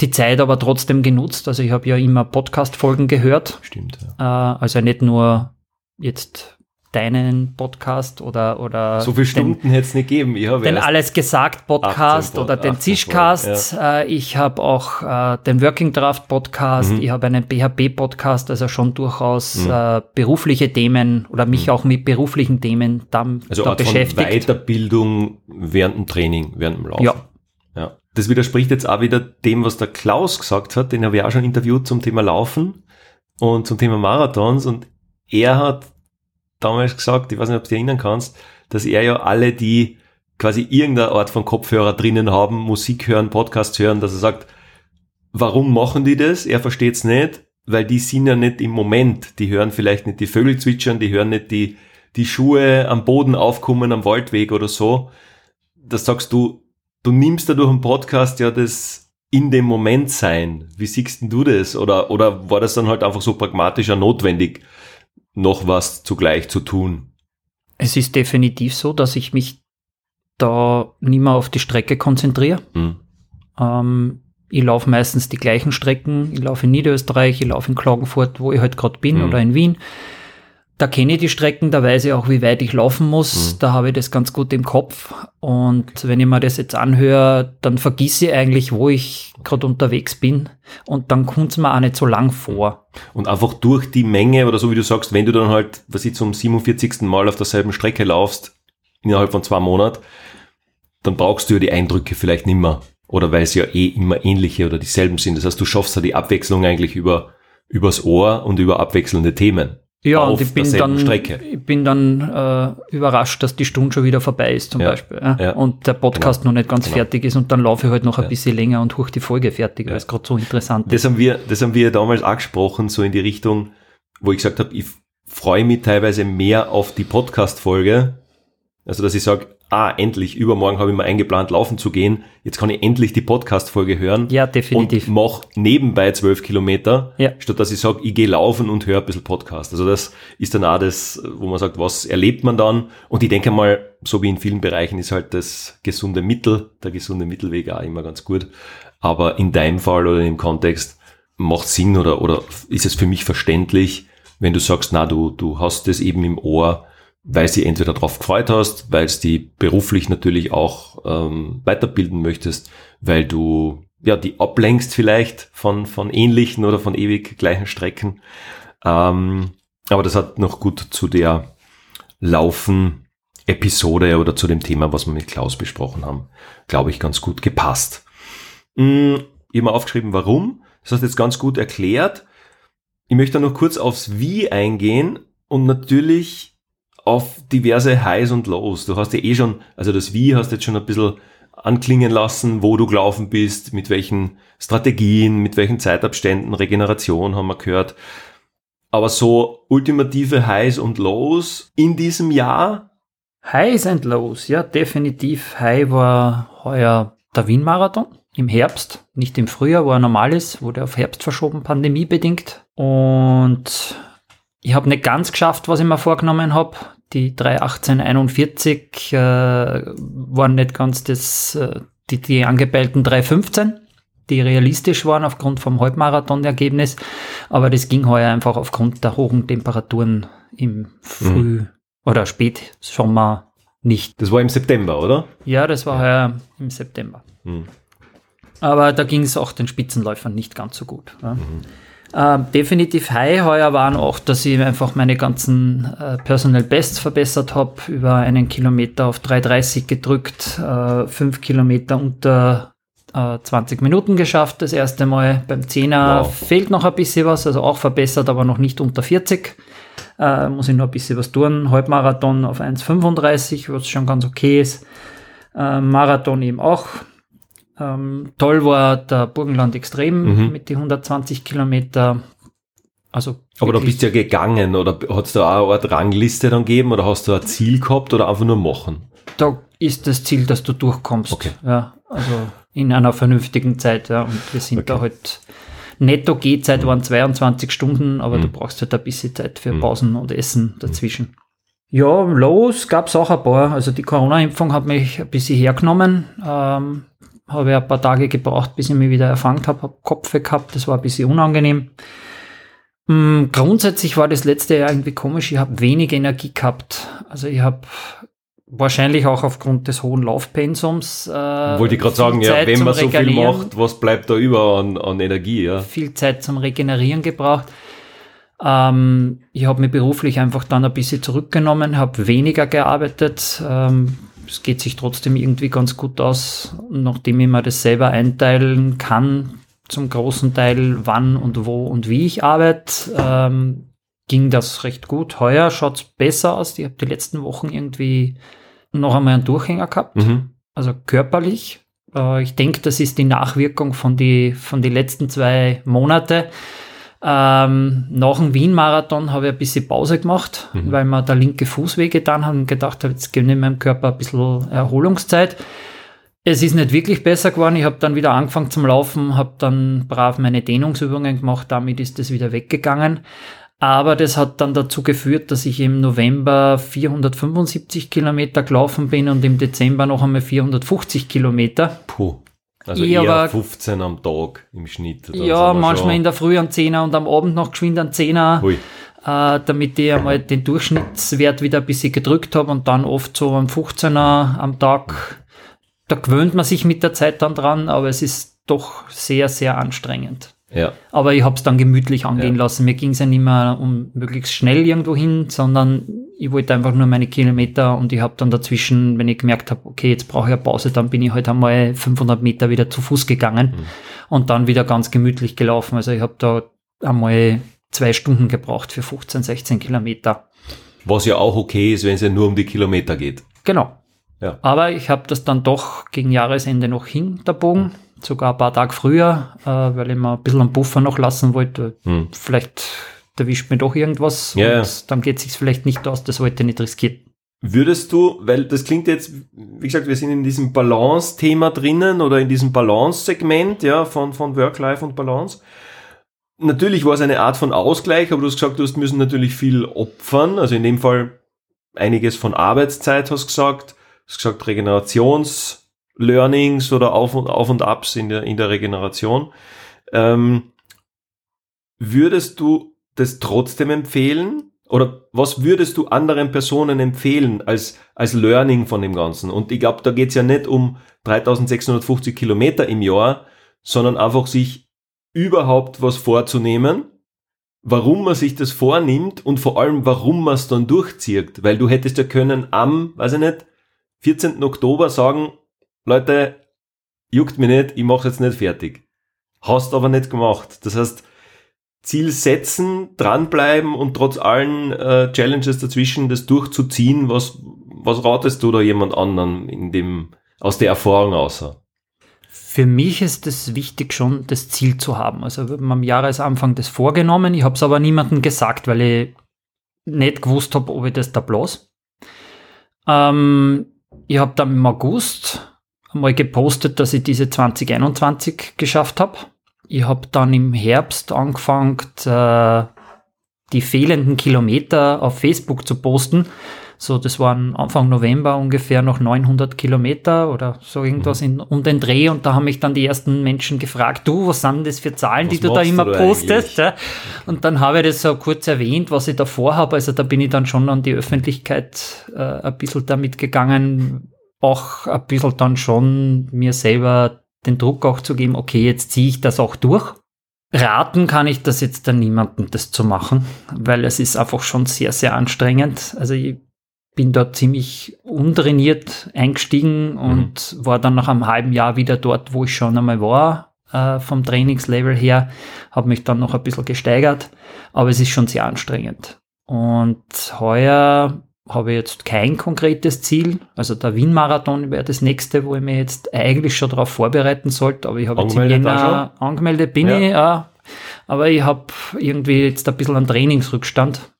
die Zeit aber trotzdem genutzt, also ich habe ja immer Podcast-Folgen gehört, Stimmt, ja. äh, also nicht nur jetzt deinen Podcast oder, oder So viele den- Stunden hätte es nicht gegeben. Ich habe den Alles gesagt Podcast 18 oder den 18 Zischcast. Äh, ich habe auch äh, den Working Draft Podcast. Mhm. Ich habe einen BHP Podcast, also schon durchaus Mhm. äh, berufliche Themen oder mich Mhm. auch mit beruflichen Themen dann also da Art von beschäftigt. Weiterbildung während dem Training, während dem Laufen. Ja. Ja. Das widerspricht jetzt auch wieder dem, was der Klaus gesagt hat, den habe ich auch schon interviewt zum Thema Laufen und zum Thema Marathons und er hat damals gesagt, ich weiß nicht, ob du dich erinnern kannst, dass er ja alle, die quasi irgendeine Art von Kopfhörer drinnen haben, Musik hören, Podcasts hören, dass er sagt, warum machen die das? Er versteht es nicht, weil die sind ja nicht im Moment. Die hören vielleicht nicht die Vögel zwitschern, die hören nicht die, die Schuhe am Boden aufkommen am Waldweg oder so. Das sagst du, du nimmst dadurch im Podcast ja das in dem Moment sein. Wie siehst denn du das? Oder, oder war das dann halt einfach so pragmatischer notwendig, noch was zugleich zu tun? Es ist definitiv so, dass ich mich da nicht mehr auf die Strecke konzentriere. Hm. Ähm, ich laufe meistens die gleichen Strecken. Ich laufe in Niederösterreich, ich laufe in Klagenfurt, wo ich halt gerade bin, Mhm. oder in Wien. Da kenne ich die Strecken, da weiß ich auch, wie weit ich laufen muss. Mhm. Da habe ich das ganz gut im Kopf. Und wenn ich mir das jetzt anhöre, dann vergiss ich eigentlich, wo ich gerade unterwegs bin. Und dann kommt es mir auch nicht so lang vor. Und einfach durch die Menge oder so wie du sagst, wenn du dann halt, was ich zum 47. Mal auf derselben Strecke laufst, innerhalb von zwei Monaten, dann brauchst du ja die Eindrücke vielleicht nimmer. Oder weil es ja eh immer ähnliche oder dieselben sind. Das heißt, du schaffst ja die Abwechslung eigentlich über, übers Ohr und über abwechselnde Themen. Ja, und ich bin dann, Strecke. ich bin dann äh, überrascht, dass die Stunde schon wieder vorbei ist, zum Ja, Beispiel. Ja. ja. Und der Podcast noch nicht ganz Genau. fertig ist und dann laufe ich halt noch ein Ja. bisschen länger und hoch die Folge fertig, weil es gerade so interessant ist. Das haben wir, das haben wir damals auch gesprochen, so in die Richtung, wo ich gesagt habe, ich freue mich teilweise mehr auf die Podcast-Folge. Also, dass ich sage, ah, endlich, übermorgen habe ich mir eingeplant, laufen zu gehen. Jetzt kann ich endlich die Podcast-Folge hören. Ja, definitiv. Und mach nebenbei zwölf Kilometer, Ja. statt dass ich sage, ich gehe laufen und höre ein bisschen Podcast. Also das ist dann auch das, wo man sagt, was erlebt man dann? Und ich denke mal, so wie in vielen Bereichen ist halt das gesunde Mittel, der gesunde Mittelweg auch immer ganz gut. Aber in deinem Fall oder im Kontext macht Sinn oder, oder ist es für mich verständlich, wenn du sagst, na, du, du hast das eben im Ohr, weil sie entweder darauf gefreut hast, weil es die beruflich natürlich auch ähm, weiterbilden möchtest, weil du ja die ablenkst vielleicht von, von ähnlichen oder von ewig gleichen Strecken. Ähm, aber das hat noch gut zu der Laufen-Episode oder zu dem Thema, was wir mit Klaus besprochen haben, glaube ich, ganz gut gepasst. Mm, Ich habe mir aufgeschrieben, warum. Das hast du jetzt ganz gut erklärt. Ich möchte noch kurz aufs Wie eingehen und natürlich auf diverse Highs und Lows. Du hast ja eh schon, also das Wie hast jetzt schon ein bisschen anklingen lassen, wo du gelaufen bist, mit welchen Strategien, mit welchen Zeitabständen, Regeneration haben wir gehört. Aber so ultimative Highs und Lows in diesem Jahr, Highs and Lows, ja, definitiv. High war heuer der Wien-Marathon im Herbst, nicht im Frühjahr, wo er normal ist, wurde auf Herbst verschoben, pandemiebedingt. Und ich habe nicht ganz geschafft, was ich mir vorgenommen habe. Die 3.18.41 äh, waren nicht ganz das, äh, die, die angepeilten 3.15, die realistisch waren aufgrund vom Halbmarathon-Ergebnis. Aber das ging heuer einfach aufgrund der hohen Temperaturen im Früh- oder Spätsommer nicht. das war im September, oder? Ja, das war heuer im September. Hm. Aber da ging es auch den Spitzenläufern nicht ganz so gut. Ja. Ähm, definitiv high heuer waren auch, dass ich einfach meine ganzen äh, Personal Bests verbessert habe, über einen Kilometer auf 3,30 gedrückt, äh, fünf Kilometer unter äh, 20 Minuten geschafft, das erste Mal. Beim Zehner Wow. fehlt noch ein bisschen was, also auch verbessert, aber noch nicht unter 40. Äh, muss ich noch ein bisschen was tun. Halbmarathon auf 1,35, was schon ganz okay ist. Äh, Marathon eben auch. Ähm, toll war der Burgenland Extrem Mhm. mit die 120 Kilometer. Also Aber da bist du ja gegangen oder hat es da auch eine Art Rangliste dann gegeben oder hast du ein Ziel gehabt oder einfach nur machen? da ist das Ziel, dass du durchkommst. Okay. Ja, also in einer vernünftigen Zeit. Ja. Und wir sind Okay. da halt netto Gehzeit waren 22 Stunden, aber du Mhm. brauchst halt ein bisschen Zeit für Mhm. Pausen und Essen dazwischen. Ja, los gab es auch ein paar. Also die Corona-Impfung hat mich ein bisschen hergenommen. Ähm, habe ja ein paar Tage gebraucht, bis ich mich wieder erfangen habe, habe Kopfweh gehabt, das war ein bisschen unangenehm. Mm, Grundsätzlich war das letzte Jahr irgendwie komisch, ich habe wenig Energie gehabt. Also ich habe wahrscheinlich auch aufgrund des hohen Laufpensums. Äh, Wollte ich gerade sagen, ja, Zeit wenn zum man so viel macht, was bleibt da über an, an Energie, ja? viel Zeit zum Regenerieren gebraucht. Ähm, ich habe mich beruflich einfach dann ein bisschen zurückgenommen, habe weniger gearbeitet. Ähm, es geht sich trotzdem irgendwie ganz gut aus, nachdem ich mir das selber einteilen kann, zum großen Teil, wann und wo und wie ich arbeite, ähm, ging das recht gut. Heuer schaut es besser aus. Ich habe die letzten Wochen irgendwie noch einmal einen Durchhänger gehabt Mhm. also körperlich. Äh, ich denke, das ist die Nachwirkung von die, von die letzten zwei Monate. Ähm, nach dem Wien-Marathon habe ich ein bisschen Pause gemacht, Mhm. weil mir der linke Fuß wehgetan hat und gedacht habe, jetzt gebe ich meinem Körper ein bisschen Erholungszeit. Es ist nicht wirklich besser geworden. Ich habe dann wieder angefangen zum Laufen, habe dann brav meine Dehnungsübungen gemacht, damit ist das wieder weggegangen. Aber das hat dann dazu geführt, dass ich im November 475 Kilometer gelaufen bin und im Dezember noch einmal 450 Kilometer. Puh. Also eher aber- 15 am Tag im Schnitt. Ja, manchmal in der Früh einen Zehner und am Abend noch geschwind einen Zehner. Hui. äh, damit ich einmal den Durchschnittswert wieder ein bisschen gedrückt habe und dann oft so am 15er am Tag. Da gewöhnt man sich mit der Zeit dann dran, aber es ist doch sehr, sehr anstrengend. Ja. Aber ich habe es dann gemütlich angehen Ja. lassen. Mir ging es ja nicht mehr um möglichst schnell irgendwo hin, sondern ich wollte einfach nur meine Kilometer und ich habe dann dazwischen, wenn ich gemerkt habe, okay, jetzt brauche ich eine Pause, dann bin ich halt einmal 500 Meter wieder zu Fuß gegangen Mhm. und dann wieder ganz gemütlich gelaufen. Also ich habe da einmal zwei Stunden gebraucht für 15, 16 Kilometer. Was ja auch okay ist, wenn es ja nur um die Kilometer geht. Genau. Ja. Aber ich habe das dann doch gegen Jahresende noch hinterbogen, sogar ein paar Tage früher, äh, weil ich mir ein bisschen einen Buffer noch lassen wollte. Hm. Vielleicht erwischt mir doch irgendwas Ja, und dann geht es sich vielleicht nicht aus, das wollte ich nicht riskieren. Würdest du, weil das klingt jetzt, wie gesagt, wir sind in diesem Balance-Thema drinnen oder in diesem Balance-Segment, ja, von, von Work-Life und Balance. Natürlich war es eine Art von Ausgleich, aber du hast gesagt, du hast müssen natürlich viel opfern, also in dem Fall einiges von Arbeitszeit hast gesagt, hast gesagt Regenerations-Learnings oder Auf und, Auf und Ups in der, in der Regeneration. Ähm, würdest du das trotzdem empfehlen? Oder was würdest du anderen Personen empfehlen als, als Learning von dem Ganzen? Und ich glaube, da geht's ja nicht um 3650 Kilometer im Jahr, sondern einfach sich überhaupt was vorzunehmen, warum man sich das vornimmt und vor allem, warum man es dann durchzieht. Weil du hättest ja können am, weiß ich nicht, 14. Oktober sagen, Leute, juckt mich nicht, ich mache jetzt nicht fertig. Hast aber nicht gemacht. Das heißt, Ziel setzen, dranbleiben und trotz allen äh, Challenges dazwischen das durchzuziehen, was, was ratest du da jemand anderen in dem, aus der Erfahrung außer? Für mich ist es wichtig, schon das Ziel zu haben. Also wir haben am Jahresanfang das vorgenommen. Ich habe es aber niemandem gesagt, weil ich nicht gewusst habe, ob ich das da bloß. Ähm, ich habe dann im August mal gepostet, dass ich diese 2021 geschafft habe. Ich habe dann im Herbst angefangen, äh, die fehlenden Kilometer auf Facebook zu posten. So, das waren Anfang November ungefähr noch 900 Kilometer oder so irgendwas in, um den Dreh. Und da haben mich dann die ersten Menschen gefragt, du, was sind das für Zahlen, Was die du da immer du postest? Ja? Und dann habe ich das so kurz erwähnt, was ich da vorhabe. Also da bin ich dann schon an die Öffentlichkeit äh, ein bisschen damit gegangen, auch ein bisschen dann schon mir selber den Druck auch zu geben, okay, jetzt ziehe ich das auch durch. Raten kann ich das jetzt dann niemandem, das zu machen, weil es ist einfach schon sehr, sehr anstrengend. Also ich bin da ziemlich untrainiert eingestiegen und war dann nach einem halben Jahr wieder dort, wo ich schon einmal war, äh, vom Trainingslevel her, habe mich dann noch ein bisschen gesteigert, aber es ist schon sehr anstrengend. Und heuer habe ich jetzt kein konkretes Ziel. Also der Wien-Marathon wäre das nächste, wo ich mich jetzt eigentlich schon darauf vorbereiten sollte. Aber ich habe jetzt im Jänner angemeldet bin Ja. ich, ja. Aber ich habe irgendwie jetzt ein bisschen einen Trainingsrückstand.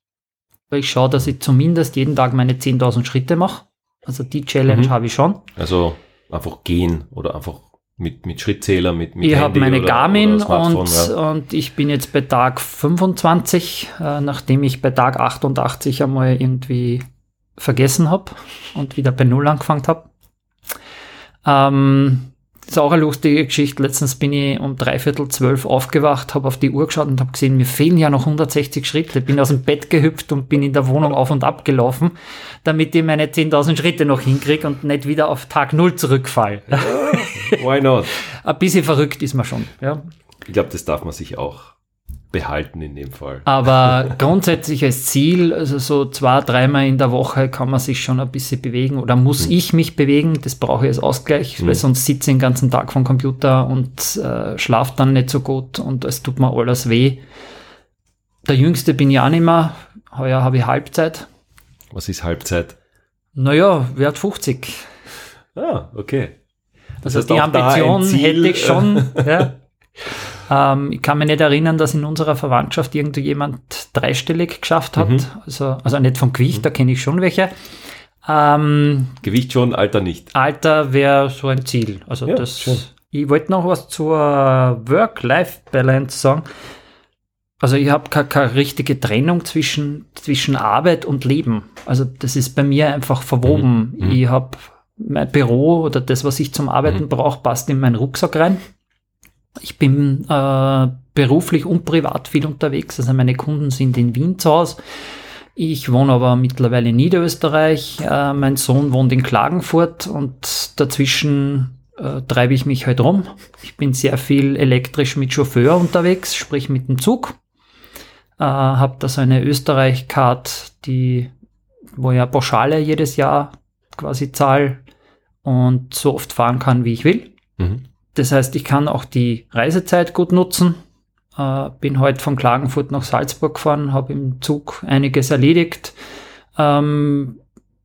Weil ich schaue, dass ich zumindest jeden Tag meine 10.000 Schritte mache. Also die Challenge Mhm. habe ich schon. Also einfach gehen oder einfach mit, mit Schrittzähler, mit, mit Ich habe meine oder- Garmin oder und, ja. und ich bin jetzt bei Tag 25, äh, nachdem ich bei Tag 88 einmal irgendwie vergessen habe und wieder bei Null angefangen habe. Ähm, das ist auch eine lustige Geschichte. Letztens bin ich um dreiviertel zwölf aufgewacht, habe auf die Uhr geschaut und habe gesehen, mir fehlen ja noch 160 Schritte. Bin aus dem Bett gehüpft und bin in der Wohnung auf und ab gelaufen, damit ich meine 10.000 Schritte noch hinkriege und nicht wieder auf Tag Null zurückfall. Why not? *laughs* Ein bisschen verrückt ist man schon. Ja. Ich glaube, das darf man sich auch behalten in dem Fall. Aber grundsätzlich als Ziel, also so zwei, dreimal in der Woche kann man sich schon ein bisschen bewegen oder muss ich mich bewegen, das brauche ich als Ausgleich, weil sonst sitze ich den ganzen Tag vom Computer und äh, schlafe dann nicht so gut und es tut mir alles weh. Der Jüngste bin ich auch nicht mehr, heuer habe ich Halbzeit. Was ist Halbzeit? Naja, Wert 50. Ah, okay. Das Also heißt die Ambition Ziel, hätte ich schon. ja. *laughs* ähm, ich kann mich nicht erinnern, dass in unserer Verwandtschaft irgendwo jemand dreistellig geschafft hat. Mhm. Also, also nicht vom Gewicht, da kenne ich schon welche. Ähm, Gewicht schon, Alter nicht. Alter wäre so ein Ziel. Also Ja, das. schön. Ich wollte noch was zur Work-Life-Balance sagen. Also ich habe keine, keine richtige Trennung zwischen, zwischen Arbeit und Leben. Also das ist bei mir einfach verwoben. Mhm. Ich habe mein Büro oder das, was ich zum Arbeiten Mhm. brauche, passt in meinen Rucksack rein. Ich bin äh, beruflich und privat viel unterwegs. Also meine Kunden sind in Wien zu Hause. Ich wohne aber mittlerweile in Niederösterreich. Äh, mein Sohn wohnt in Klagenfurt und dazwischen äh, treibe ich mich halt rum. Ich bin sehr viel elektrisch mit Chauffeur unterwegs, sprich mit dem Zug. Äh, habe da so eine Österreich-Card, die, wo ja Pauschale jedes Jahr quasi zahle und so oft fahren kann, wie ich will. Mhm. Das heißt, ich kann auch die Reisezeit gut nutzen. Äh, bin heute von Klagenfurt nach Salzburg gefahren, habe im Zug einiges erledigt. Ähm,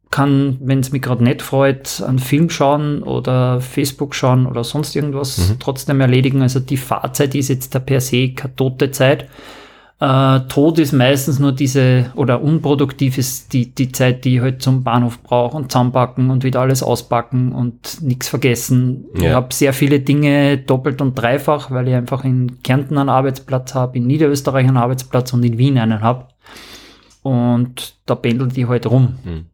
kann, wenn es mich gerade nicht freut, einen Film schauen oder Facebook schauen oder sonst irgendwas mhm. trotzdem erledigen. Also die Fahrzeit ist jetzt da per se keine tote Zeit. Äh, tot ist meistens nur diese, oder unproduktiv ist die, die Zeit, die ich halt zum Bahnhof brauche und zusammenpacken und wieder alles auspacken und nichts vergessen. Ja. Ich habe sehr viele Dinge doppelt und dreifach, weil ich einfach in Kärnten einen Arbeitsplatz habe, in Niederösterreich einen Arbeitsplatz und in Wien einen habe. Und da pendelt die halt rum. Mhm.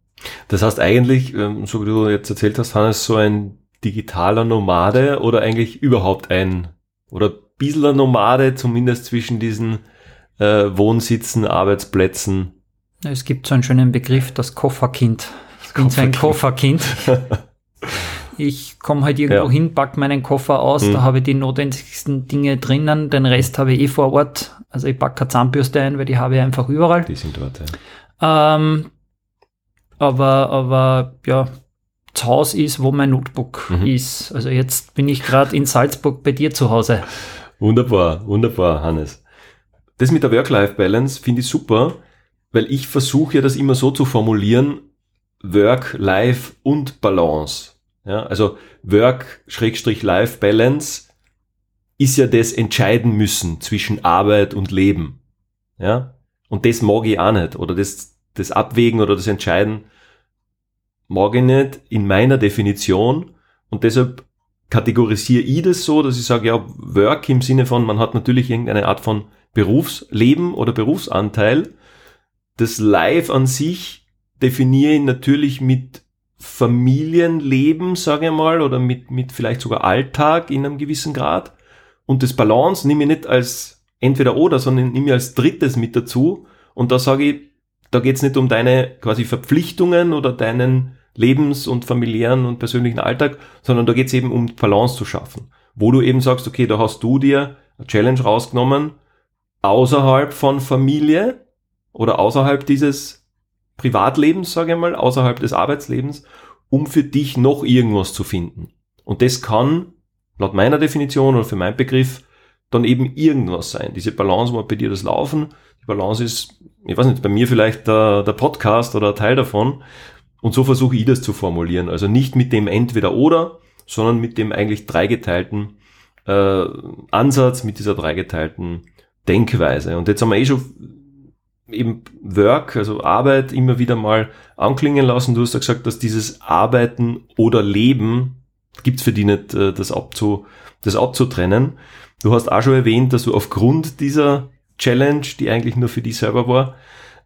Das heißt eigentlich, ähm, so wie du jetzt erzählt hast, Hannes, so ein digitaler Nomade oder eigentlich überhaupt ein, oder ein bisschen Nomade, zumindest zwischen diesen äh, Wohnsitzen, Arbeitsplätzen. Es gibt so einen schönen Begriff, das Kofferkind. Ich bin so ein Kofferkind. *laughs* ich komme halt irgendwo ja. hin, pack meinen Koffer aus, mhm. da habe ich die notwendigsten Dinge drinnen, den Rest habe ich eh vor Ort. Also ich packe keine Zahnbürste ein, weil die habe ich einfach überall. Die sind dort, ja. Ähm, aber, aber ja, zu Hause ist, wo mein Notebook mhm. ist. Also jetzt bin ich gerade in Salzburg bei dir zu Hause. Wunderbar, wunderbar, Hannes. Das mit der Work-Life-Balance finde ich super, weil ich versuche ja das immer so zu formulieren, Work, Life und Balance. Ja, also Work-Life-Balance ist ja das Entscheiden müssen zwischen Arbeit und Leben. Ja, und das mag ich auch nicht. Oder das, das Abwägen oder das Entscheiden mag ich nicht in meiner Definition. Und deshalb kategorisiere ich das so, dass ich sage, ja, Work im Sinne von, man hat natürlich irgendeine Art von Berufsleben oder Berufsanteil. Das Life an sich definiere ich natürlich mit Familienleben, sage ich mal, oder mit, mit vielleicht sogar Alltag in einem gewissen Grad. Und das Balance nehme ich nicht als entweder oder, sondern nehme ich als drittes mit dazu. Und da sage ich, da geht es nicht um deine quasi Verpflichtungen oder deinen Lebens- und familiären und persönlichen Alltag, sondern da geht es eben um Balance zu schaffen. Wo du eben sagst, okay, da hast du dir eine Challenge rausgenommen, außerhalb von Familie oder außerhalb dieses Privatlebens, sage ich mal, außerhalb des Arbeitslebens, um für dich noch irgendwas zu finden. Und das kann, laut meiner Definition oder für meinen Begriff, dann eben irgendwas sein. Diese Balance wo bei dir das Laufen. Die Balance ist, ich weiß nicht, bei mir vielleicht der, der Podcast oder ein Teil davon. Und so versuche ich das zu formulieren. Also nicht mit dem entweder oder, sondern mit dem eigentlich dreigeteilten äh, Ansatz, mit dieser dreigeteilten Denkweise. Und jetzt haben wir eh schon eben Work, also Arbeit, immer wieder mal anklingen lassen. Du hast ja gesagt, dass dieses Arbeiten oder Leben gibt's für die nicht, äh, das, abzu, das abzutrennen. Du hast auch schon erwähnt, dass du aufgrund dieser Challenge, die eigentlich nur für dich selber war,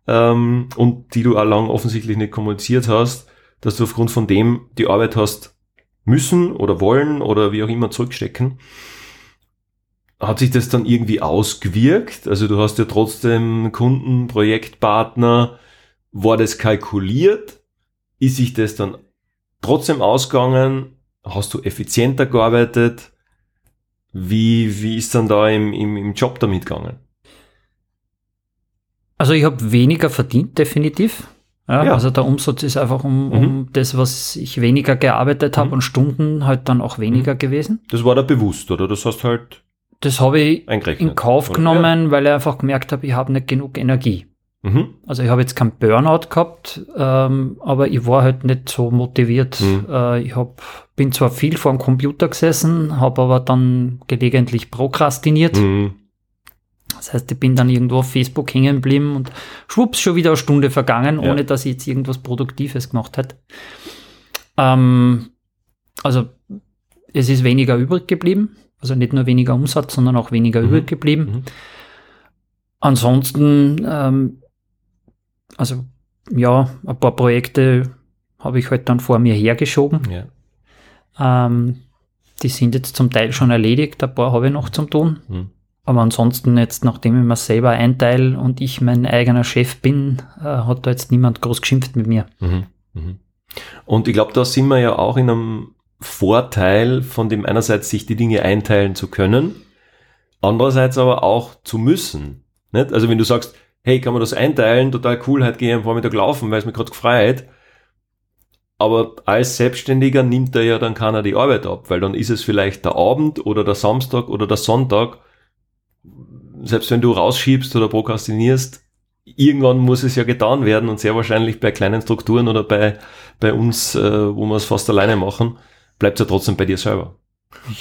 ähm, und die du auch lang offensichtlich nicht kommuniziert hast, dass du aufgrund von dem die Arbeit hast müssen oder wollen oder wie auch immer zurückstecken. Hat sich das dann irgendwie ausgewirkt? Also du hast ja trotzdem Kunden, Projektpartner. War das kalkuliert? Ist sich das dann trotzdem ausgegangen? Hast du effizienter gearbeitet? Wie, wie ist dann da im, im, im Job damit gegangen? Also ich habe weniger verdient, definitiv. Ja, ja. Also der Umsatz ist einfach um, mhm. um das, was ich weniger gearbeitet habe mhm. und Stunden halt dann auch weniger mhm. gewesen. Das war da bewusst, oder? Das hast halt das habe ich in Kauf genommen, ja. weil ich einfach gemerkt habe, ich habe nicht genug Energie. Mhm. Also ich habe jetzt keinen Burnout gehabt, ähm, aber ich war halt nicht so motiviert. Mhm. Äh, ich hab, bin zwar viel vor dem Computer gesessen, habe aber dann gelegentlich prokrastiniert. Mhm. Das heißt, ich bin dann irgendwo auf Facebook hängen geblieben und schwupps, schon wieder eine Stunde vergangen, ja. ohne dass ich jetzt irgendwas Produktives gemacht hätte. Ähm, also es ist weniger übrig geblieben. Also nicht nur weniger Umsatz, sondern auch weniger mhm. übrig geblieben. Mhm. Ansonsten, ähm, also ja, ein paar Projekte habe ich halt dann vor mir hergeschoben. Ja. Ähm, die sind jetzt zum Teil schon erledigt, ein paar habe ich noch zum tun. Mhm. Aber ansonsten jetzt, nachdem ich mir selber einteile und ich mein eigener Chef bin, äh, hat da jetzt niemand groß geschimpft mit mir. Mhm. Mhm. Und ich glaube, da sind wir ja auch in einem Vorteil von dem einerseits sich die Dinge einteilen zu können, andererseits aber auch zu müssen. Nicht? Also wenn du sagst, hey, kann man das einteilen, total cool, heute gehe ich am Vormittag laufen, weil es mir gerade gefreut. Aber als Selbstständiger nimmt er ja dann keiner die Arbeit ab, weil dann ist es vielleicht der Abend oder der Samstag oder der Sonntag. Selbst wenn du rausschiebst oder prokrastinierst, irgendwann muss es ja getan werden und sehr wahrscheinlich bei kleinen Strukturen oder bei, bei uns, äh, wo wir es fast alleine machen, bleibt es ja trotzdem bei dir selber.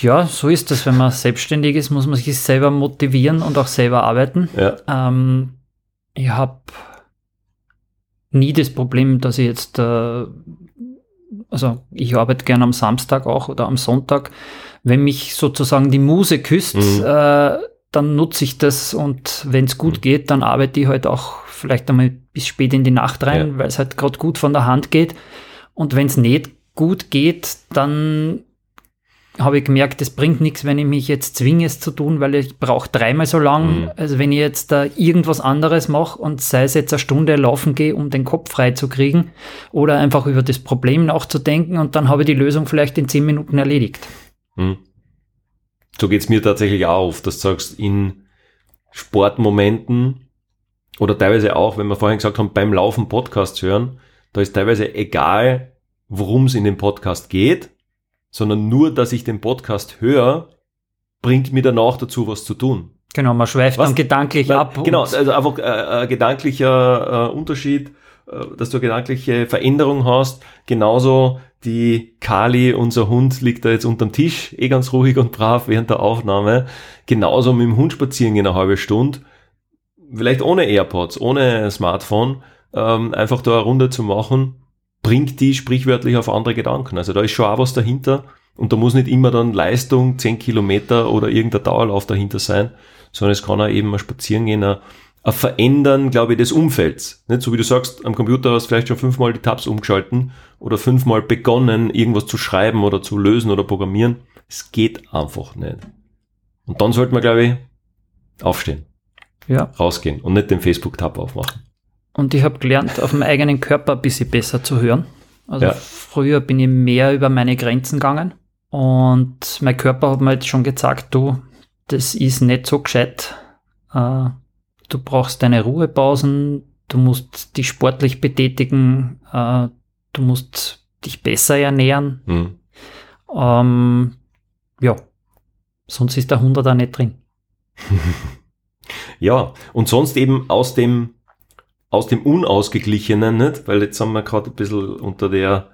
Ja, so ist das. Wenn man selbstständig ist, muss man sich selber motivieren und auch selber arbeiten. Ja. Ähm, ich habe nie das Problem, dass ich jetzt, äh, also ich arbeite gerne am Samstag auch oder am Sonntag. Wenn mich sozusagen die Muse küsst, Mhm. äh, dann nutze ich das und wenn es gut Mhm. geht, dann arbeite ich halt auch vielleicht einmal bis spät in die Nacht rein, Ja. weil es halt gerade gut von der Hand geht. Und wenn es nicht gut geht, dann habe ich gemerkt, es bringt nichts, wenn ich mich jetzt zwinge, es zu tun, weil ich brauche dreimal so lang, Mhm. als wenn ich jetzt da irgendwas anderes mache und sei es jetzt eine Stunde laufen gehe, um den Kopf frei zu kriegen oder einfach über das Problem nachzudenken und dann habe ich die Lösung vielleicht in zehn Minuten erledigt. Hm. So geht's mir tatsächlich auch oft, dass du sagst, in Sportmomenten oder teilweise auch, wenn wir vorhin gesagt haben, beim Laufen Podcast hören, da ist teilweise egal, worum es in dem Podcast geht, sondern nur, dass ich den Podcast höre, bringt mir danach dazu, was zu tun. Genau, man schweift Was? dann gedanklich Weil- ab. Genau, also einfach äh, ein gedanklicher äh, Unterschied, äh, dass du eine gedankliche Veränderung hast. Genauso die Kali, unser Hund, liegt da jetzt unterm Tisch, eh ganz ruhig und brav während der Aufnahme. Genauso mit dem Hund spazieren gehen eine halbe Stunde. Vielleicht ohne AirPods, ohne Smartphone, ähm, einfach da eine Runde zu machen, bringt die sprichwörtlich auf andere Gedanken. Also da ist schon auch was dahinter. Und da muss nicht immer dann Leistung, 10 Kilometer oder irgendein Dauerlauf dahinter sein, sondern es kann auch eben mal spazieren gehen, ein, ein Verändern, glaube ich, des Umfelds. Nicht so wie du sagst, am Computer hast du vielleicht schon fünfmal die Tabs umgeschalten oder fünfmal begonnen, irgendwas zu schreiben oder zu lösen oder programmieren. Es geht einfach nicht. Und dann sollte man, glaube ich, aufstehen, ja. rausgehen und nicht den Facebook-Tab aufmachen. Und ich habe gelernt, auf dem eigenen Körper ein bisschen besser zu hören. Also Ja. früher bin ich mehr über meine Grenzen gegangen. Und mein Körper hat mir jetzt schon gesagt, du, das ist nicht so gescheit. Äh, du brauchst deine Ruhepausen, du musst dich sportlich betätigen, äh, du musst dich besser ernähren. Hm. Ähm, ja, sonst ist der 100 da nicht drin. *laughs* Ja, und sonst eben aus dem, aus dem Unausgeglichenen, nicht? Weil jetzt haben wir gerade ein bisschen unter der,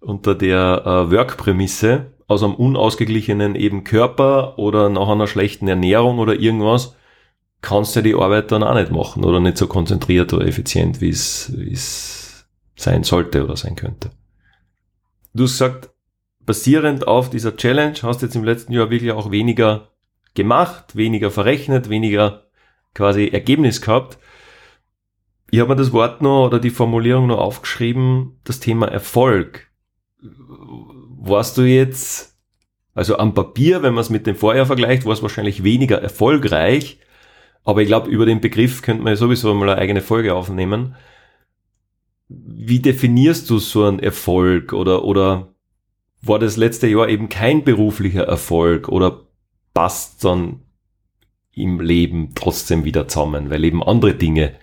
unter der äh, Work-Prämisse, aus einem unausgeglichenen eben Körper oder nach einer schlechten Ernährung oder irgendwas, kannst du die Arbeit dann auch nicht machen oder nicht so konzentriert oder effizient, wie es sein sollte oder sein könnte. Du hast gesagt, basierend auf dieser Challenge hast du jetzt im letzten Jahr wirklich auch weniger gemacht, weniger verrechnet, weniger quasi Ergebnis gehabt. Ich habe mir das Wort noch oder die Formulierung noch aufgeschrieben, das Thema Erfolg. Warst du jetzt, also am Papier, wenn man es mit dem Vorjahr vergleicht, war es wahrscheinlich weniger erfolgreich, aber ich glaube, über den Begriff könnte man ja sowieso mal eine eigene Folge aufnehmen. Wie definierst du so einen Erfolg oder, oder war das letzte Jahr eben kein beruflicher Erfolg oder passt dann im Leben trotzdem wieder zusammen, weil eben andere Dinge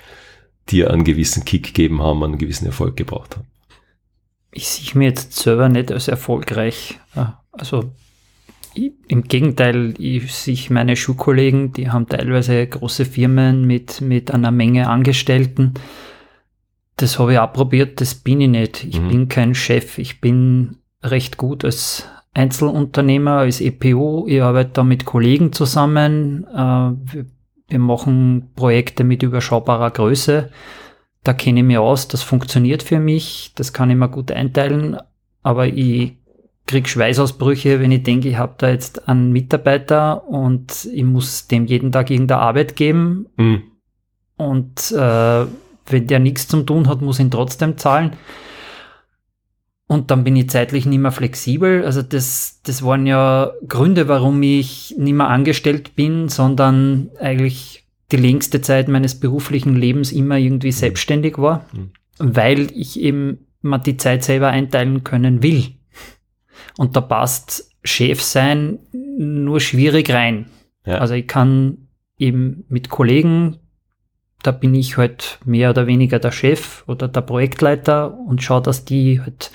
dir einen gewissen Kick gegeben haben, einen gewissen Erfolg gebracht haben. Ich sehe mir jetzt selber nicht als erfolgreich. Ja, Also ich, im Gegenteil, ich sehe meine Schulkollegen, die haben teilweise große Firmen mit, mit einer Menge Angestellten. Das habe ich auch probiert, das bin ich nicht. Ich Mhm. bin kein Chef, ich bin recht gut als Einzelunternehmer, als EPO. Ich arbeite da mit Kollegen zusammen. Äh, wir, wir machen Projekte mit überschaubarer Größe. Da kenne ich mich aus, das funktioniert für mich, das kann ich mir gut einteilen, aber ich krieg Schweißausbrüche, wenn ich denke, ich habe da jetzt einen Mitarbeiter und ich muss dem jeden Tag irgendeine Arbeit geben Mhm. und äh, wenn der nichts zum tun hat, muss ich ihn trotzdem zahlen. Und dann bin ich zeitlich nicht mehr flexibel. Also das, das waren ja Gründe, warum ich nicht mehr angestellt bin, sondern eigentlich die längste Zeit meines beruflichen Lebens immer irgendwie mhm. selbstständig war, mhm. weil ich eben mal die Zeit selber einteilen können will. Und da passt Chef sein nur schwierig rein. Ja. Also ich kann eben mit Kollegen, da bin ich halt mehr oder weniger der Chef oder der Projektleiter und schaue, dass die halt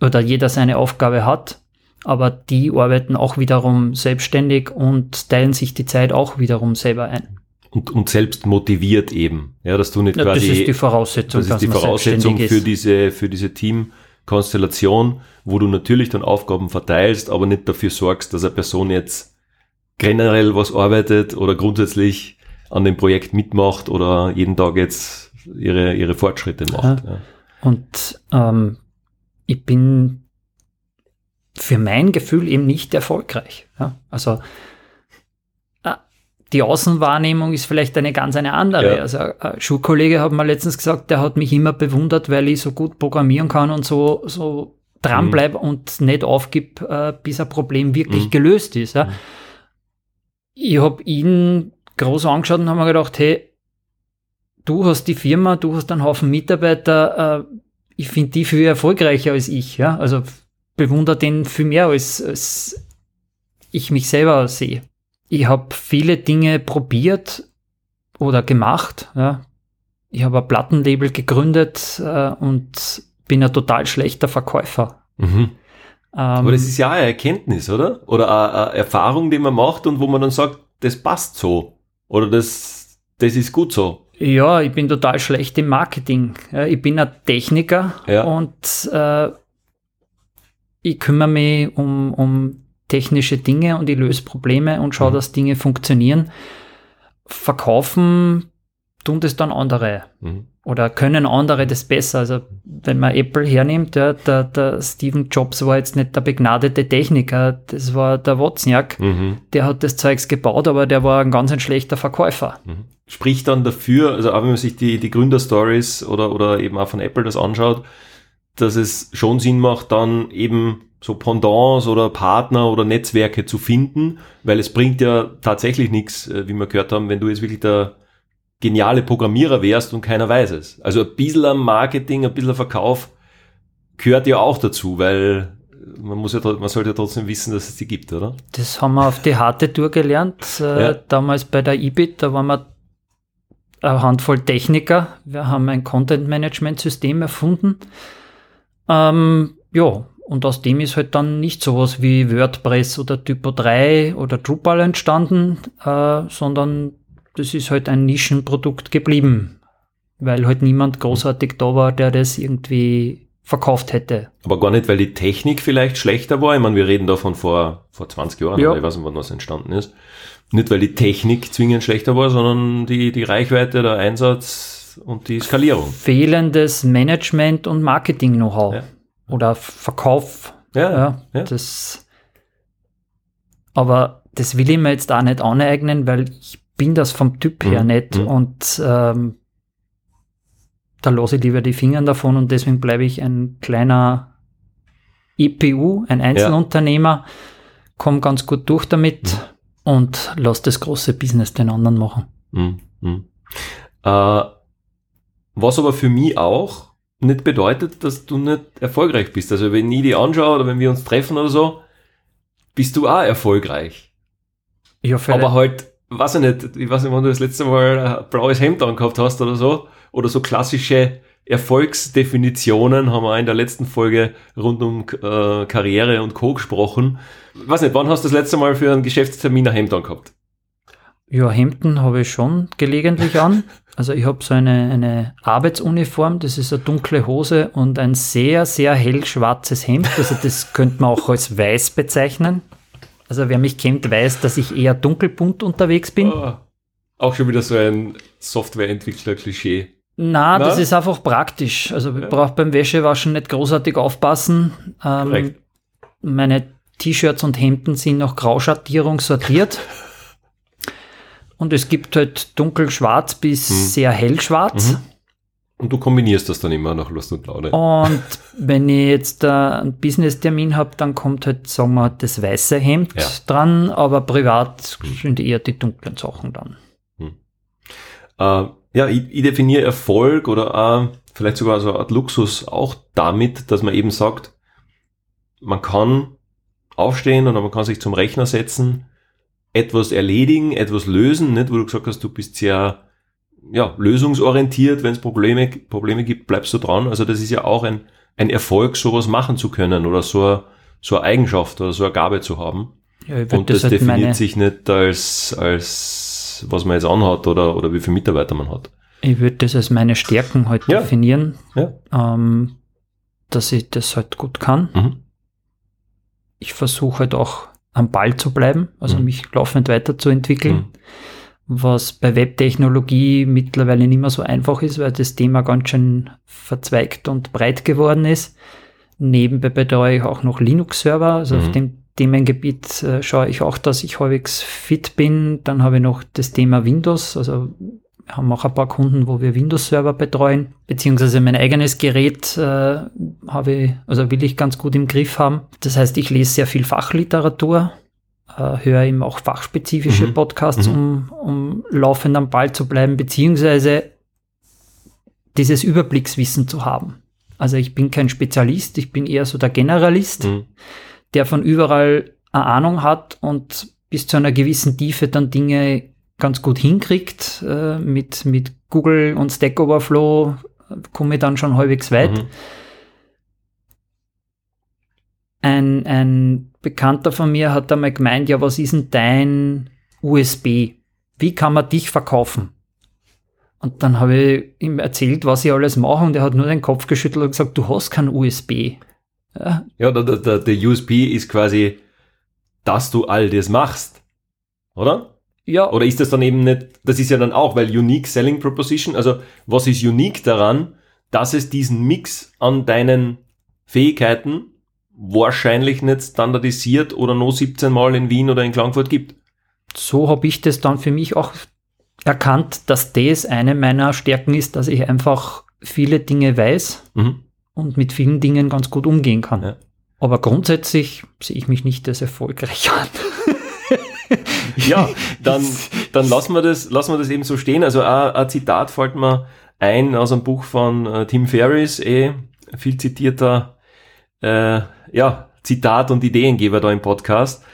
oder jeder seine Aufgabe hat. Aber die arbeiten auch wiederum selbstständig und teilen sich die Zeit auch wiederum selber ein. Und, und selbst motiviert eben, ja, dass du nicht ja, quasi. Das ist die Voraussetzung. Das ist die Voraussetzung für diese, für diese Teamkonstellation, wo du natürlich dann Aufgaben verteilst, aber nicht dafür sorgst, dass eine Person jetzt generell was arbeitet oder grundsätzlich an dem Projekt mitmacht oder jeden Tag jetzt ihre, ihre Fortschritte macht. Ja. Und ähm, ich bin für mein Gefühl eben nicht erfolgreich. Ja? Also äh, die Außenwahrnehmung ist vielleicht eine ganz eine andere. Ja. Also ein Schulkollege hat mal letztens gesagt, der hat mich immer bewundert, weil ich so gut programmieren kann und so, so dranbleibe mhm. und nicht aufgib, äh, bis ein Problem wirklich mhm. gelöst ist. Ja? Mhm. Ich habe ihn groß angeschaut und habe mir gedacht, hey, du hast die Firma, du hast einen Haufen Mitarbeiter, äh, ich finde die viel erfolgreicher als ich. Ja? Also bewundere den viel mehr, als, als ich mich selber sehe. Ich habe viele Dinge probiert oder gemacht. Ja? Ich habe ein Plattenlabel gegründet äh, und bin ein total schlechter Verkäufer. Mhm. Ähm, Aber das ist ja eine Erkenntnis, oder? Oder eine, eine, Erfahrung, die man macht und wo man dann sagt, das passt so. Oder das, das ist gut so. Ja, ich bin total schlecht im Marketing. ich bin ein Techniker ja. und äh, ich kümmere mich um, um technische Dinge und ich löse Probleme und schaue, mhm. dass Dinge funktionieren. Verkaufen tun das dann andere. Mhm. Oder können andere das besser? Also, wenn man Apple hernimmt, ja, der, der Steve Jobs war jetzt nicht der begnadete Techniker, das war der Wozniak. Mhm. Der hat das Zeugs gebaut, aber der war ein ganz ein schlechter Verkäufer. Mhm. Spricht dann dafür, also auch wenn man sich die, die Gründerstories oder, oder eben auch von Apple das anschaut, dass es schon Sinn macht, dann eben so Pendants oder Partner oder Netzwerke zu finden, weil es bringt ja tatsächlich nichts, äh, wie wir gehört haben, wenn du jetzt wirklich der geniale Programmierer wärst und keiner weiß es. Also ein bisschen am Marketing, ein bisschen Verkauf gehört ja auch dazu, weil man muss ja, man sollte ja trotzdem wissen, dass es die gibt, oder? Das haben wir auf die harte Tour gelernt. Äh, ja. Damals bei der IBIT, da waren wir eine Handvoll Techniker. Wir haben ein Content-Management-System erfunden. Ähm, ja, und aus dem ist halt dann nicht sowas wie WordPress oder Typo 3 oder Drupal entstanden, äh, sondern das ist halt ein Nischenprodukt geblieben, weil halt niemand großartig da war, der das irgendwie verkauft hätte. Aber gar nicht, weil die Technik vielleicht schlechter war. Ich meine, wir reden davon vor, vor 20 Jahren, ja. ich weiß nicht, wann das entstanden ist. Nicht, weil die Technik zwingend schlechter war, sondern die, die Reichweite, der Einsatz und die Skalierung. Fehlendes Management und Marketing-Know-how. Ja. Oder Verkauf. Ja, ja, ja. Das, aber das will ich mir jetzt auch nicht aneignen, weil ich bin das vom Typ her mhm. nicht mhm. und ähm, da lasse ich lieber die Finger davon und deswegen bleibe ich ein kleiner EPU, ein Einzelunternehmer, ja. komme ganz gut durch damit mhm. und lasse das große Business den anderen machen. Mhm. mhm. Äh, was aber für mich auch nicht bedeutet, dass du nicht erfolgreich bist. Also wenn ich die anschaue oder wenn wir uns treffen oder so, bist du auch erfolgreich. Ja, aber halt weiß ich nicht, ich weiß nicht, wann du das letzte Mal ein blaues Hemd angehabt hast oder so, oder so klassische Erfolgsdefinitionen haben wir in der letzten Folge rund um äh, Karriere und Co. gesprochen. Ich weiß nicht, wann hast du das letzte Mal für einen Geschäftstermin ein Hemd angehabt? Ja, Hemden habe ich schon gelegentlich an. *laughs* Also ich habe so eine, eine Arbeitsuniform, das ist eine dunkle Hose und ein sehr, sehr hell schwarzes Hemd. Also das könnte man auch als weiß bezeichnen. Also wer mich kennt, weiß, dass ich eher dunkelbunt unterwegs bin. Oh, auch schon wieder so ein Softwareentwickler-Klischee. Na, das ist einfach praktisch. Also ich ja. brauche beim Wäschewaschen nicht großartig aufpassen. Ähm, meine T-Shirts und Hemden sind nach Grauschattierung sortiert. *laughs* und es gibt halt dunkel-schwarz bis hm. sehr hellschwarz. Mhm. Und du kombinierst das dann immer nach Lust und Laune. Und *laughs* wenn ich jetzt äh, einen Business-Termin habe, dann kommt halt, sagen wir, das weiße Hemd Ja. dran, aber privat sind eher die dunklen Sachen dann. Äh, ja, ich, ich definiere Erfolg oder auch vielleicht sogar so eine Art Luxus auch damit, dass man eben sagt, man kann aufstehen oder man kann sich zum Rechner setzen, etwas erledigen, etwas lösen, nicht, wo du gesagt hast, du bist sehr ja, lösungsorientiert, wenn es Probleme, Probleme gibt, bleibst du dran. Also das ist ja auch ein, ein Erfolg, sowas machen zu können oder so, eine- so eine Eigenschaft oder so eine Gabe zu haben. Ja, ich Und das, halt definiert sich nicht als, als was man jetzt anhat oder, oder wie viele Mitarbeiter man hat. Ich würde das als meine Stärken halt Ja. definieren, Ja. ähm, dass ich das halt gut kann. Mhm. Ich versuche halt auch am Ball zu bleiben, also Mhm. mich laufend weiterzuentwickeln, Mhm. Was bei Webtechnologie mittlerweile nicht mehr so einfach ist, weil das Thema ganz schön verzweigt und breit geworden ist. Nebenbei betreue ich auch noch Linux-Server, also auf Mhm. dem Themengebiet äh, schaue ich auch, dass ich halbwegs fit bin. Dann habe ich noch das Thema Windows, also wir haben auch ein paar Kunden, wo wir Windows-Server betreuen, beziehungsweise mein eigenes Gerät äh, habe ich, also will ich ganz gut im Griff haben. Das heißt, ich lese sehr viel Fachliteratur, äh, höre eben auch fachspezifische Mhm. Podcasts, Mhm. um, um laufend am Ball zu bleiben, beziehungsweise dieses Überblickswissen zu haben. Also ich bin kein Spezialist, ich bin eher so der Generalist, Mhm. der von überall eine Ahnung hat und bis zu einer gewissen Tiefe dann Dinge ganz gut hinkriegt. Äh, mit, mit Google und Stack Overflow äh, komme ich dann schon halbwegs weit. Mhm. Ein, ein Bekannter von mir hat einmal gemeint, ja, was ist denn dein USB? Wie kann man dich verkaufen? Und dann habe ich ihm erzählt, was ich alles mache und er hat nur den Kopf geschüttelt und gesagt, du hast kein USB. Ja, Ja, der, der, der, USP ist quasi, dass du all das machst. Oder? ja Oder ist das dann eben nicht, das ist ja dann auch, weil Unique Selling Proposition, also was ist unique daran, dass es diesen Mix an deinen Fähigkeiten wahrscheinlich nicht standardisiert oder nur 17 Mal in Wien oder in Klagenfurt gibt. so habe ich das dann für mich auch erkannt, dass das eine meiner Stärken ist, dass ich einfach viele Dinge weiß Mhm. und mit vielen Dingen ganz gut umgehen kann. Ja. Aber grundsätzlich sehe ich mich nicht als erfolgreich *laughs* an. Ja, dann, dann lassen wir das, lassen wir das eben so stehen. Also ein, ein Zitat fällt mir ein aus einem Buch von äh, Tim Ferriss, eh viel zitierter, äh, ja, Zitat und Ideengeber da im Podcast.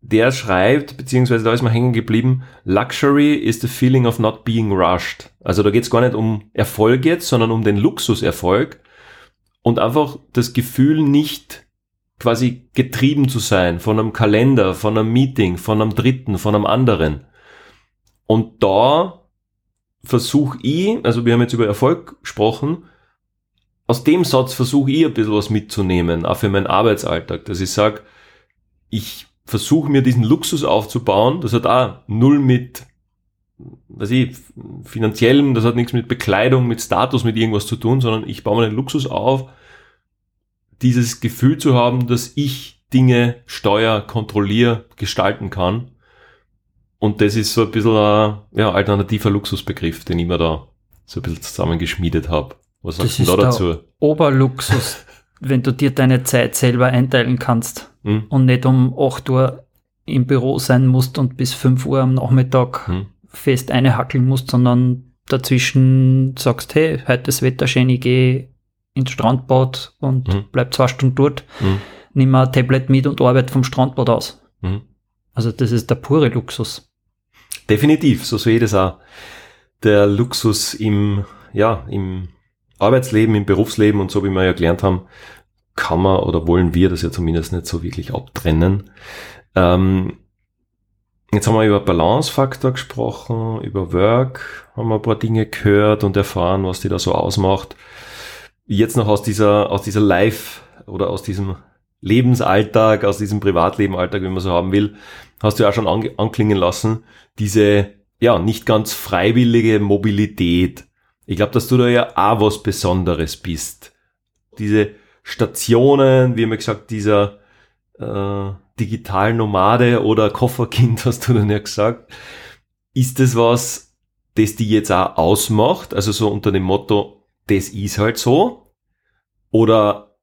Der schreibt, beziehungsweise da ist mir hängen geblieben, Luxury is the feeling of not being rushed. Also da geht es gar nicht um Erfolg jetzt, sondern um den Luxuserfolg und einfach das Gefühl nicht quasi getrieben zu sein von einem Kalender, von einem Meeting, von einem dritten, von einem anderen. Und da versuche ich, also wir haben jetzt über Erfolg gesprochen, aus dem Satz versuche ich ein bisschen was mitzunehmen, auch für meinen Arbeitsalltag, dass ich sage, ich versuche mir diesen Luxus aufzubauen, das hat auch null mit, weiß ich, finanziellem, das hat nichts mit Bekleidung, mit Status, mit irgendwas zu tun, sondern ich baue mir den Luxus auf, dieses Gefühl zu haben, dass ich Dinge steuer, kontrolliere, gestalten kann. Und das ist so ein bisschen ein ja, alternativer Luxusbegriff, den ich mir da so ein bisschen zusammengeschmiedet habe. Was Das sagst du ist da dazu? Oberluxus, wenn du dir deine Zeit selber einteilen kannst Hm? und nicht um 8 Uhr im Büro sein musst und bis 5 Uhr am Nachmittag Hm? fest eine hackeln musst, sondern dazwischen sagst, hey, heute ist Wetter schön, ich gehe ins Strandbad und Mhm. bleib zwei Stunden dort, Hm? nimm ein Tablet mit und arbeite vom Strandbad aus. Hm? Also das ist der pure Luxus. Definitiv, so sehe ich das auch. Der Luxus im, ja, im Arbeitsleben, im Berufsleben und so wie wir ja gelernt haben, kann man oder wollen wir das ja zumindest nicht so wirklich abtrennen. Ähm, jetzt haben wir über Balancefaktor gesprochen, über Work, haben wir ein paar Dinge gehört und erfahren, was die da so ausmacht. Jetzt noch aus dieser, aus dieser Life oder aus diesem Lebensalltag, aus diesem Privatlebenalltag, wie man so haben will, hast du ja auch schon anklingen lassen, diese, ja, nicht ganz freiwillige Mobilität. Ich glaube, dass du da ja auch was Besonderes bist. Diese Stationen, wie wir gesagt, dieser äh, Digitalnomade oder Kofferkind, *laughs* hast du dann ja gesagt. Ist das was, das die jetzt auch ausmacht? Also so unter dem Motto, das ist halt so? Oder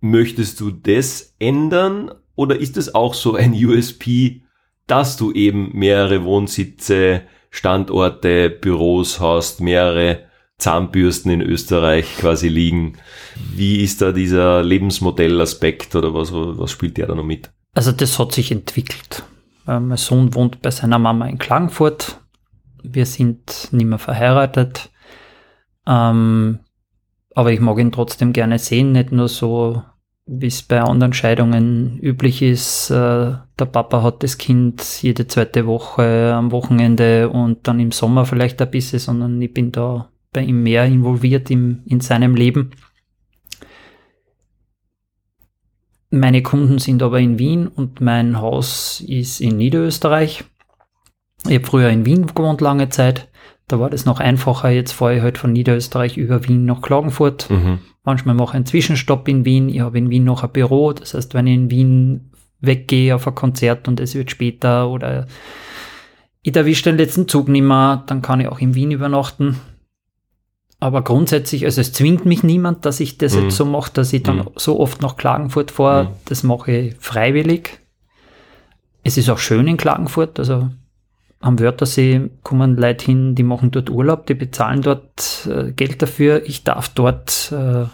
möchtest du das ändern? Oder ist es auch so ein *laughs* USP, dass du eben mehrere Wohnsitze, Standorte, Büros hast, mehrere Zahnbürsten in Österreich quasi liegen? Wie ist da dieser Lebensmodellaspekt oder was, was spielt der da noch mit? Also das hat sich entwickelt. Äh, mein Sohn wohnt bei seiner Mama in Klagenfurt. Wir sind nicht mehr verheiratet. Ähm, aber ich mag ihn trotzdem gerne sehen, nicht nur so, wie es bei anderen Scheidungen üblich ist. Äh, der Papa hat das Kind jede zweite Woche am Wochenende und dann im Sommer vielleicht ein bisschen, sondern ich bin da bei ihm mehr involviert im, in seinem Leben. Meine Kunden sind aber in Wien und mein Haus ist in Niederösterreich. Ich habe früher in Wien gewohnt lange Zeit. Da war das noch einfacher. Jetzt fahre ich halt von Niederösterreich über Wien nach Klagenfurt. Mhm. Manchmal mache ich einen Zwischenstopp in Wien. Ich habe in Wien noch ein Büro. Das heißt, wenn ich in Wien weggehe auf ein Konzert und es wird später oder ich erwische den letzten Zug nicht mehr, dann kann ich auch in Wien übernachten. Aber grundsätzlich, also es zwingt mich niemand, dass ich das mhm. jetzt so mache, dass ich dann mhm. so oft nach Klagenfurt fahre. Mhm. Das mache ich freiwillig. Es ist auch schön in Klagenfurt, also am Wörthersee kommen Leute hin, die machen dort Urlaub, die bezahlen dort äh, Geld dafür. Ich darf dort äh,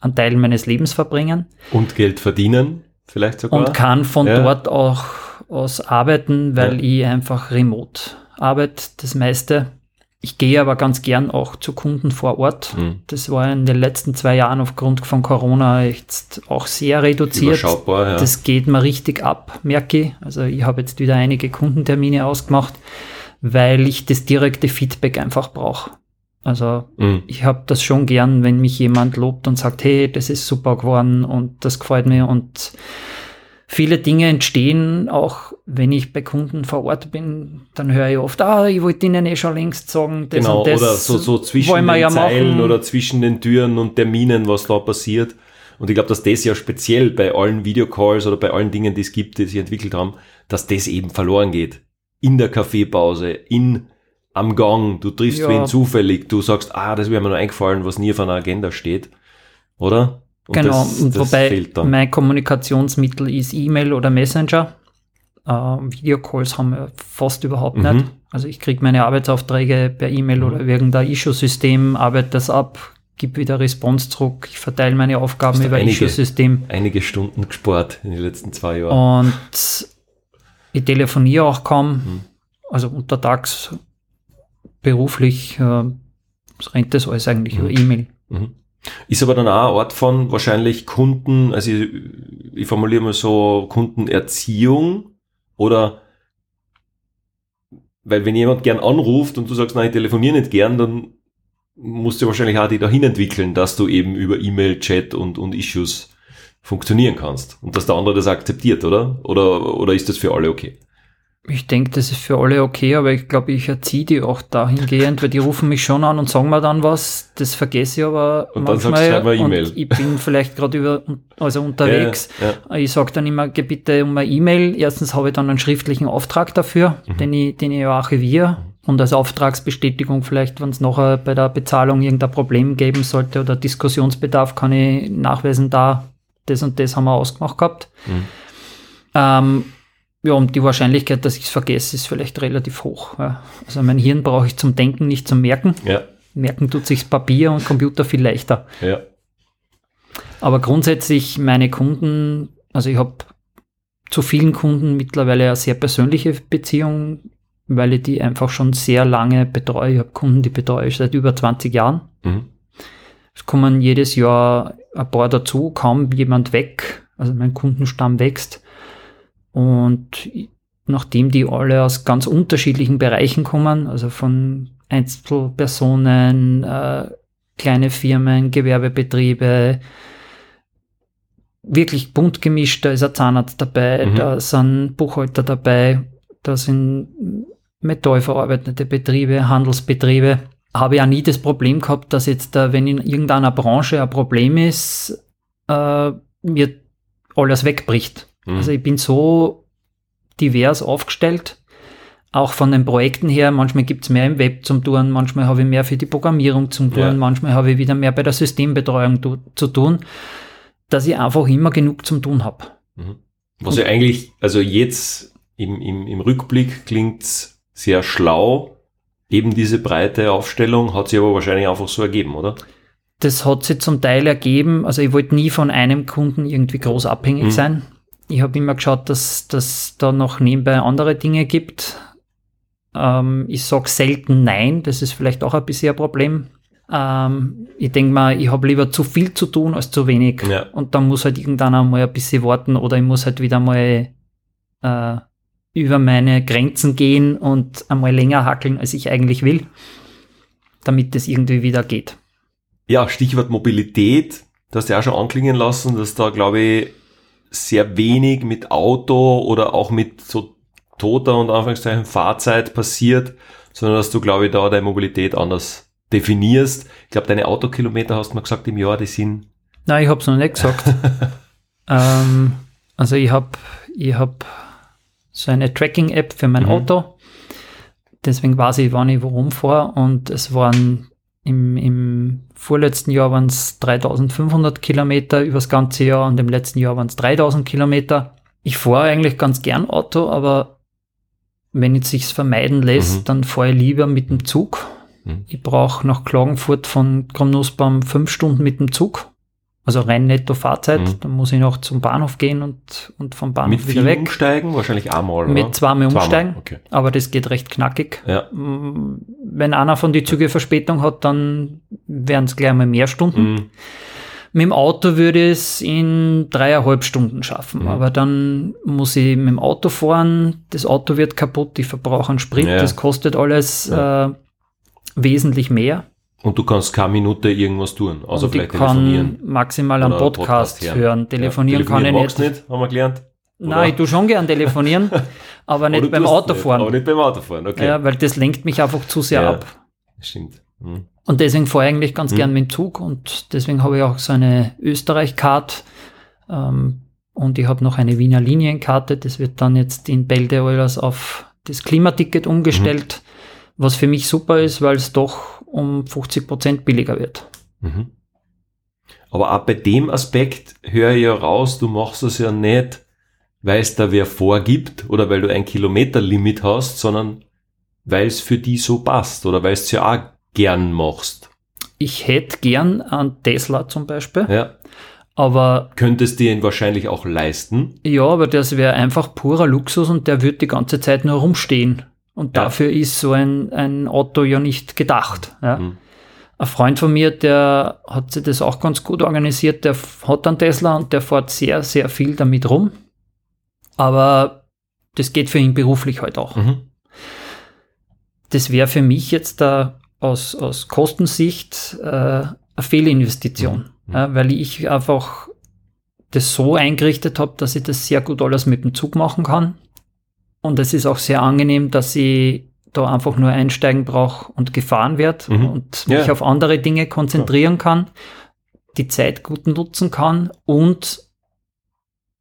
einen Teil meines Lebens verbringen. Und Geld verdienen, vielleicht sogar. Und kann von ja. dort auch aus arbeiten, weil ja. ich einfach remote arbeite, das meiste. Ich gehe aber ganz gern auch zu Kunden vor Ort. Mhm. Das war in den letzten zwei Jahren aufgrund von Corona jetzt auch sehr reduziert. Ja. Das geht mir richtig ab, merke ich. Also ich habe jetzt wieder einige Kundentermine ausgemacht, weil ich das direkte Feedback einfach brauche. Also mhm. ich habe das schon gern, wenn mich jemand lobt und sagt, hey, das ist super geworden und das gefällt mir und viele Dinge entstehen, auch wenn ich bei Kunden vor Ort bin, dann höre ich oft, ah, ich wollte Ihnen eh schon längst sagen, das genau, und das oder so, so zwischen den ja Zeilen machen. oder zwischen den Türen und Terminen, was da passiert. Und ich glaube, dass das ja speziell bei allen Videocalls oder bei allen Dingen, die es gibt, die sich entwickelt haben, dass das eben verloren geht. In der Kaffeepause, in am Gang, du triffst ja. wen zufällig, du sagst, ah, das wäre mir noch eingefallen, was nie auf einer Agenda steht. Oder? Und genau, das, das wobei mein Kommunikationsmittel ist E-Mail oder Messenger. Äh, Videocalls haben wir fast überhaupt mhm. nicht. Also ich kriege meine Arbeitsaufträge per E-Mail mhm. oder irgendein Issue-System, arbeite das ab, gebe wieder Response zurück, ich verteile meine Aufgaben über Issue-System. Einige Stunden gespart in den letzten zwei Jahren. Und ich telefoniere auch kaum, mhm. also untertags beruflich äh, rennt das alles eigentlich mhm. über E-Mail. Mhm. Ist aber dann auch ein Ort von wahrscheinlich Kunden, also ich, ich formuliere mal so Kundenerziehung oder weil wenn jemand gern anruft und du sagst, nein, ich telefoniere nicht gern, dann musst du wahrscheinlich auch die dahin entwickeln, dass du eben über E-Mail, Chat und, und Issues funktionieren kannst und dass der andere das akzeptiert, oder? Oder, oder ist das für alle okay? Ich denke, das ist für alle okay, aber ich glaube, ich erziehe die auch dahingehend, weil die rufen mich schon an und sagen mir dann was. Das vergesse ich aber und manchmal. Dann sagst du e ich bin vielleicht gerade über, also unterwegs. Ja, ja. Ich sage dann immer, geh bitte um eine E-Mail. Erstens habe ich dann einen schriftlichen Auftrag dafür, mhm. den ich, den ich archiviere. Und als Auftragsbestätigung vielleicht, wenn es nachher bei der Bezahlung irgendein Problem geben sollte oder Diskussionsbedarf, kann ich nachweisen, da das und das haben wir ausgemacht gehabt. Mhm. Ähm, ja, und die Wahrscheinlichkeit, dass ich es vergesse, ist vielleicht relativ hoch. Ja. Also mein Hirn brauche ich zum Denken, nicht zum Merken. Ja. Merken tut sich Papier und Computer viel leichter. Ja. Aber grundsätzlich meine Kunden, also ich habe zu vielen Kunden mittlerweile eine sehr persönliche Beziehung, weil ich die einfach schon sehr lange betreue. Ich habe Kunden, die betreue ich seit über 20 Jahren. Mhm. Es kommen jedes Jahr ein paar dazu, kaum jemand weg. Also mein Kundenstamm wächst. Und nachdem die alle aus ganz unterschiedlichen Bereichen kommen, also von Einzelpersonen, äh, kleine Firmen, Gewerbebetriebe, wirklich bunt gemischt, da ist ein Zahnarzt dabei, mhm. da sind Buchhalter dabei, da sind metallverarbeitende Betriebe, Handelsbetriebe. Habe ich auch nie das Problem gehabt, dass jetzt, wenn in irgendeiner Branche ein Problem ist, äh, mir alles wegbricht. Mhm. Also ich bin so divers aufgestellt, auch von den Projekten her, manchmal gibt es mehr im Web zum tun, manchmal habe ich mehr für die Programmierung zum tun, Ja. manchmal habe ich wieder mehr bei der Systembetreuung tu, zu tun, dass ich einfach immer genug zum tun habe. Mhm. Was ja eigentlich, also jetzt im, im, im Rückblick klingt's sehr schlau. Eben diese breite Aufstellung hat sich aber wahrscheinlich einfach so ergeben, oder? Das hat sich zum Teil ergeben, also ich wollte nie von einem Kunden irgendwie groß abhängig Mhm. sein. Ich habe immer geschaut, dass dass da noch nebenbei andere Dinge gibt. Ähm, ich sage selten Nein, das ist vielleicht auch ein bisschen ein Problem. Ähm, ich denke mal, ich habe lieber zu viel zu tun als zu wenig. Ja. Und dann muss halt irgendwann einmal ein bisschen warten oder ich muss halt wieder mal äh, über meine Grenzen gehen und einmal länger hackeln, als ich eigentlich will, damit das irgendwie wieder geht. Ja, Stichwort Mobilität. Du hast ja auch schon anklingen lassen, dass da, glaube ich, sehr wenig mit Auto oder auch mit so toter und Anführungszeichen Fahrzeit passiert, sondern dass du, glaube ich, da deine Mobilität anders definierst. Ich glaube, deine Autokilometer hast du mal gesagt im Jahr, die sind Nein, ich habe es noch nicht gesagt. *laughs* ähm, also ich habe ich hab so eine Tracking-App für mein Mhm. Auto. Deswegen weiß ich, wann ich worum fahre. Und es waren im, im vorletzten Jahr waren es 3500 Kilometer übers ganze Jahr und im letzten Jahr waren es 3000 Kilometer. Ich fahre eigentlich ganz gern Auto, aber wenn es sich vermeiden lässt, Mhm. dann fahre ich lieber mit dem Zug. Mhm. Ich brauche nach Klagenfurt von Grumnussbaum fünf Stunden mit dem Zug. Also rein netto Fahrzeit. Mhm. Dann muss ich noch zum Bahnhof gehen und, und vom Bahnhof mit wieder weg. umsteigen, wahrscheinlich einmal, oder? Mit zweimal umsteigen. Okay. Aber das geht recht knackig. Ja. Mm, Wenn einer von die Züge Verspätung hat, dann wären es gleich mal mehr Stunden. Mhm. Mit dem Auto würde ich es in dreieinhalb Stunden schaffen. Mhm. Aber dann muss ich mit dem Auto fahren, das Auto wird kaputt, ich verbrauche einen Sprit, Ja. das kostet alles Ja. äh, wesentlich mehr. Und du kannst keine Minute irgendwas tun, außer und ich vielleicht telefonieren. kann maximal einen Oder Podcast, Podcast hören. Telefonieren kann ich nicht. nicht, haben wir gelernt. Nein, ich tue schon gern telefonieren, *laughs* aber nicht Oder beim tust nicht, Autofahren. Aber nicht beim Autofahren, okay. Ja, weil das lenkt mich einfach zu sehr Ja. ab. Stimmt. Mhm. Und deswegen fahre ich eigentlich ganz Mhm. gern mit dem Zug und deswegen habe ich auch so eine Österreich-Card ähm, und ich habe noch eine Wiener Linienkarte. Das wird dann jetzt in alles auf das Klimaticket umgestellt, was für mich super ist, weil es doch um 50 Prozent billiger wird. Mhm. Aber auch bei dem Aspekt höre ich ja raus, du machst das ja nicht, weil es da wer vorgibt oder weil du ein Kilometerlimit hast, sondern weil es für die so passt oder weil es ja auch gern machst. Ich hätte gern einen Tesla zum Beispiel, Ja. aber Könntest dir ihn wahrscheinlich auch leisten. ja, aber das wäre einfach purer Luxus und der wird die ganze Zeit nur rumstehen. Und Ja. dafür ist so ein, ein Auto ja nicht gedacht. Ja. Mhm. Ein Freund von mir, der hat sich das auch ganz gut organisiert, der hat einen Tesla und der fährt sehr, sehr viel damit rum. Aber das geht für ihn beruflich halt auch. Mhm. Das wäre für mich jetzt da aus, aus Kostensicht äh, eine Fehlinvestition, Mhm. ja, weil ich einfach das so eingerichtet habe, dass ich das sehr gut alles mit dem Zug machen kann. Und es ist auch sehr angenehm, dass ich da einfach nur einsteigen brauche und gefahren werde Mhm. und Ja. mich auf andere Dinge konzentrieren kann, die Zeit gut nutzen kann und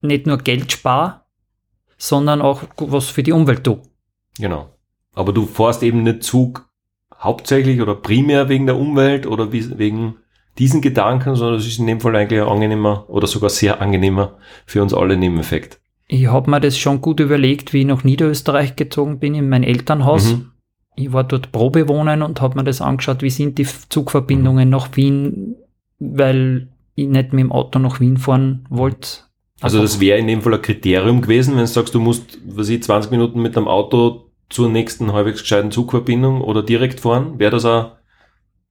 nicht nur Geld spare, sondern auch was für die Umwelt tue. Genau. Aber du fährst eben nicht Zug hauptsächlich oder primär wegen der Umwelt oder wegen diesen Gedanken, sondern es ist in dem Fall eigentlich ein angenehmer oder sogar sehr angenehmer für uns alle Nebeneffekt. Ich habe mir das schon gut überlegt, wie ich nach Niederösterreich gezogen bin, in mein Elternhaus. Mhm. Ich war dort Probe wohnen und habe mir das angeschaut, wie sind die Zugverbindungen nach Wien, weil ich nicht mit dem Auto nach Wien fahren wollte. Also das wäre in dem Fall ein Kriterium gewesen, wenn du sagst, du musst, was ich, 20 Minuten mit dem Auto zur nächsten halbwegs gescheiten Zugverbindung oder direkt fahren, wäre das ein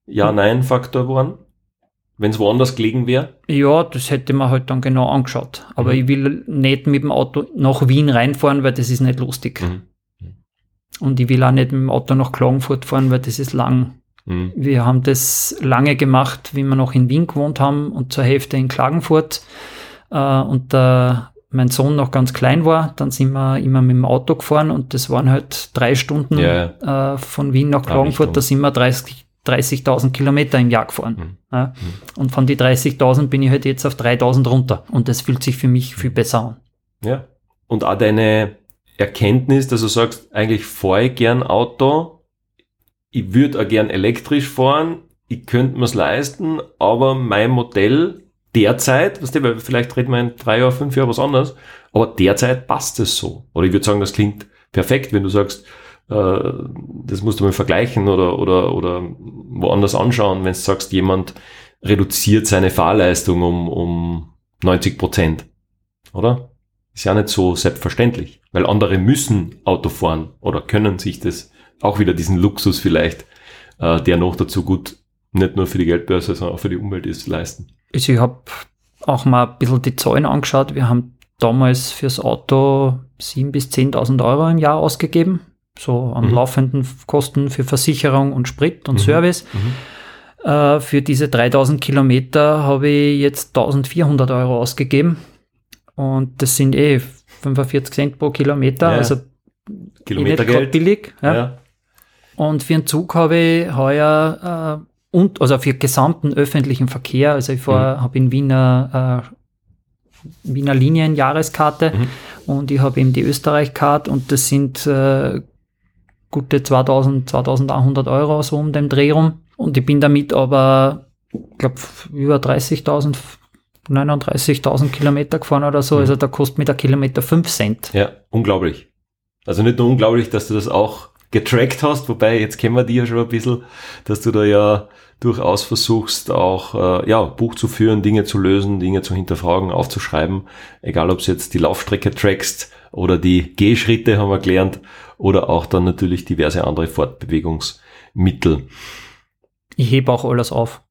Ja-Nein-Faktor geworden? Wenn es woanders gelegen wäre? Ja, das hätte man halt dann genau angeschaut. Aber Mhm. ich will nicht mit dem Auto nach Wien reinfahren, weil das ist nicht lustig. Mhm. Und ich will auch nicht mit dem Auto nach Klagenfurt fahren, weil das ist lang. Mhm. Wir haben das lange gemacht, wie wir noch in Wien gewohnt haben und zur Hälfte in Klagenfurt. Äh, und da mein Sohn noch ganz klein war, dann sind wir immer mit dem Auto gefahren und das waren halt drei Stunden Ja, äh, von Wien nach Ah, Klagenfurt. Da sind wir 30 30.000 Kilometer im Jahr gefahren. Mhm. Ja. Und von die 30.000 bin ich halt jetzt auf 3.000 runter. Und das fühlt sich für mich viel besser an. Ja. Und auch deine, Erkenntnis, dass du sagst, eigentlich fahre ich gern Auto, ich würde auch gern elektrisch fahren, ich könnte mir's leisten, aber mein Modell derzeit, weißt du, weil vielleicht reden wir in drei Jahren, fünf Jahren was anderes, aber derzeit passt es so. Oder ich würde sagen, das klingt perfekt, wenn du sagst, äh, das musst du mal vergleichen oder, oder, oder woanders anschauen, wenn du sagst, jemand reduziert seine Fahrleistung um, um 90 Prozent. Oder? Ist ja nicht so selbstverständlich, weil andere müssen Auto fahren oder können sich das auch wieder diesen Luxus vielleicht, äh, der noch dazu gut nicht nur für die Geldbörse, sondern auch für die Umwelt ist, leisten. Also ich habe auch mal ein bisschen die Zahlen angeschaut. Wir haben damals fürs Auto 7.000 bis 10.000 Euro im Jahr ausgegeben, so an mhm. laufenden Kosten für Versicherung und Sprit und mhm. Service. Mhm. Äh, für diese 3000 Kilometer habe ich jetzt 1400 Euro ausgegeben. Und das sind eh 45 Cent pro Kilometer, ja. also Kilometergeld. billig. Ja. ja. Und für den Zug habe ich heuer äh, und also für gesamten öffentlichen Verkehr, also ich mhm. habe in Wiener äh, Wiener Linien Jahreskarte mhm. und ich habe eben die Österreich-Card und das sind äh, gute 2000, 2100 Euro so um den Dreh rum und ich bin damit aber, ich glaube, über 30.000 39.000 Kilometer gefahren oder so. Mhm. Also da kostet mir der Kilometer 5 Cent. Ja, unglaublich. Also nicht nur unglaublich, dass du das auch getrackt hast, wobei jetzt kennen wir die ja schon ein bisschen, dass du da ja durchaus versuchst, auch äh, ja, Buch zu führen, Dinge zu lösen, Dinge zu hinterfragen, aufzuschreiben. Egal, ob es jetzt die Laufstrecke trackst oder die Gehschritte, haben wir gelernt, oder auch dann natürlich diverse andere Fortbewegungsmittel. Ich hebe auch alles auf.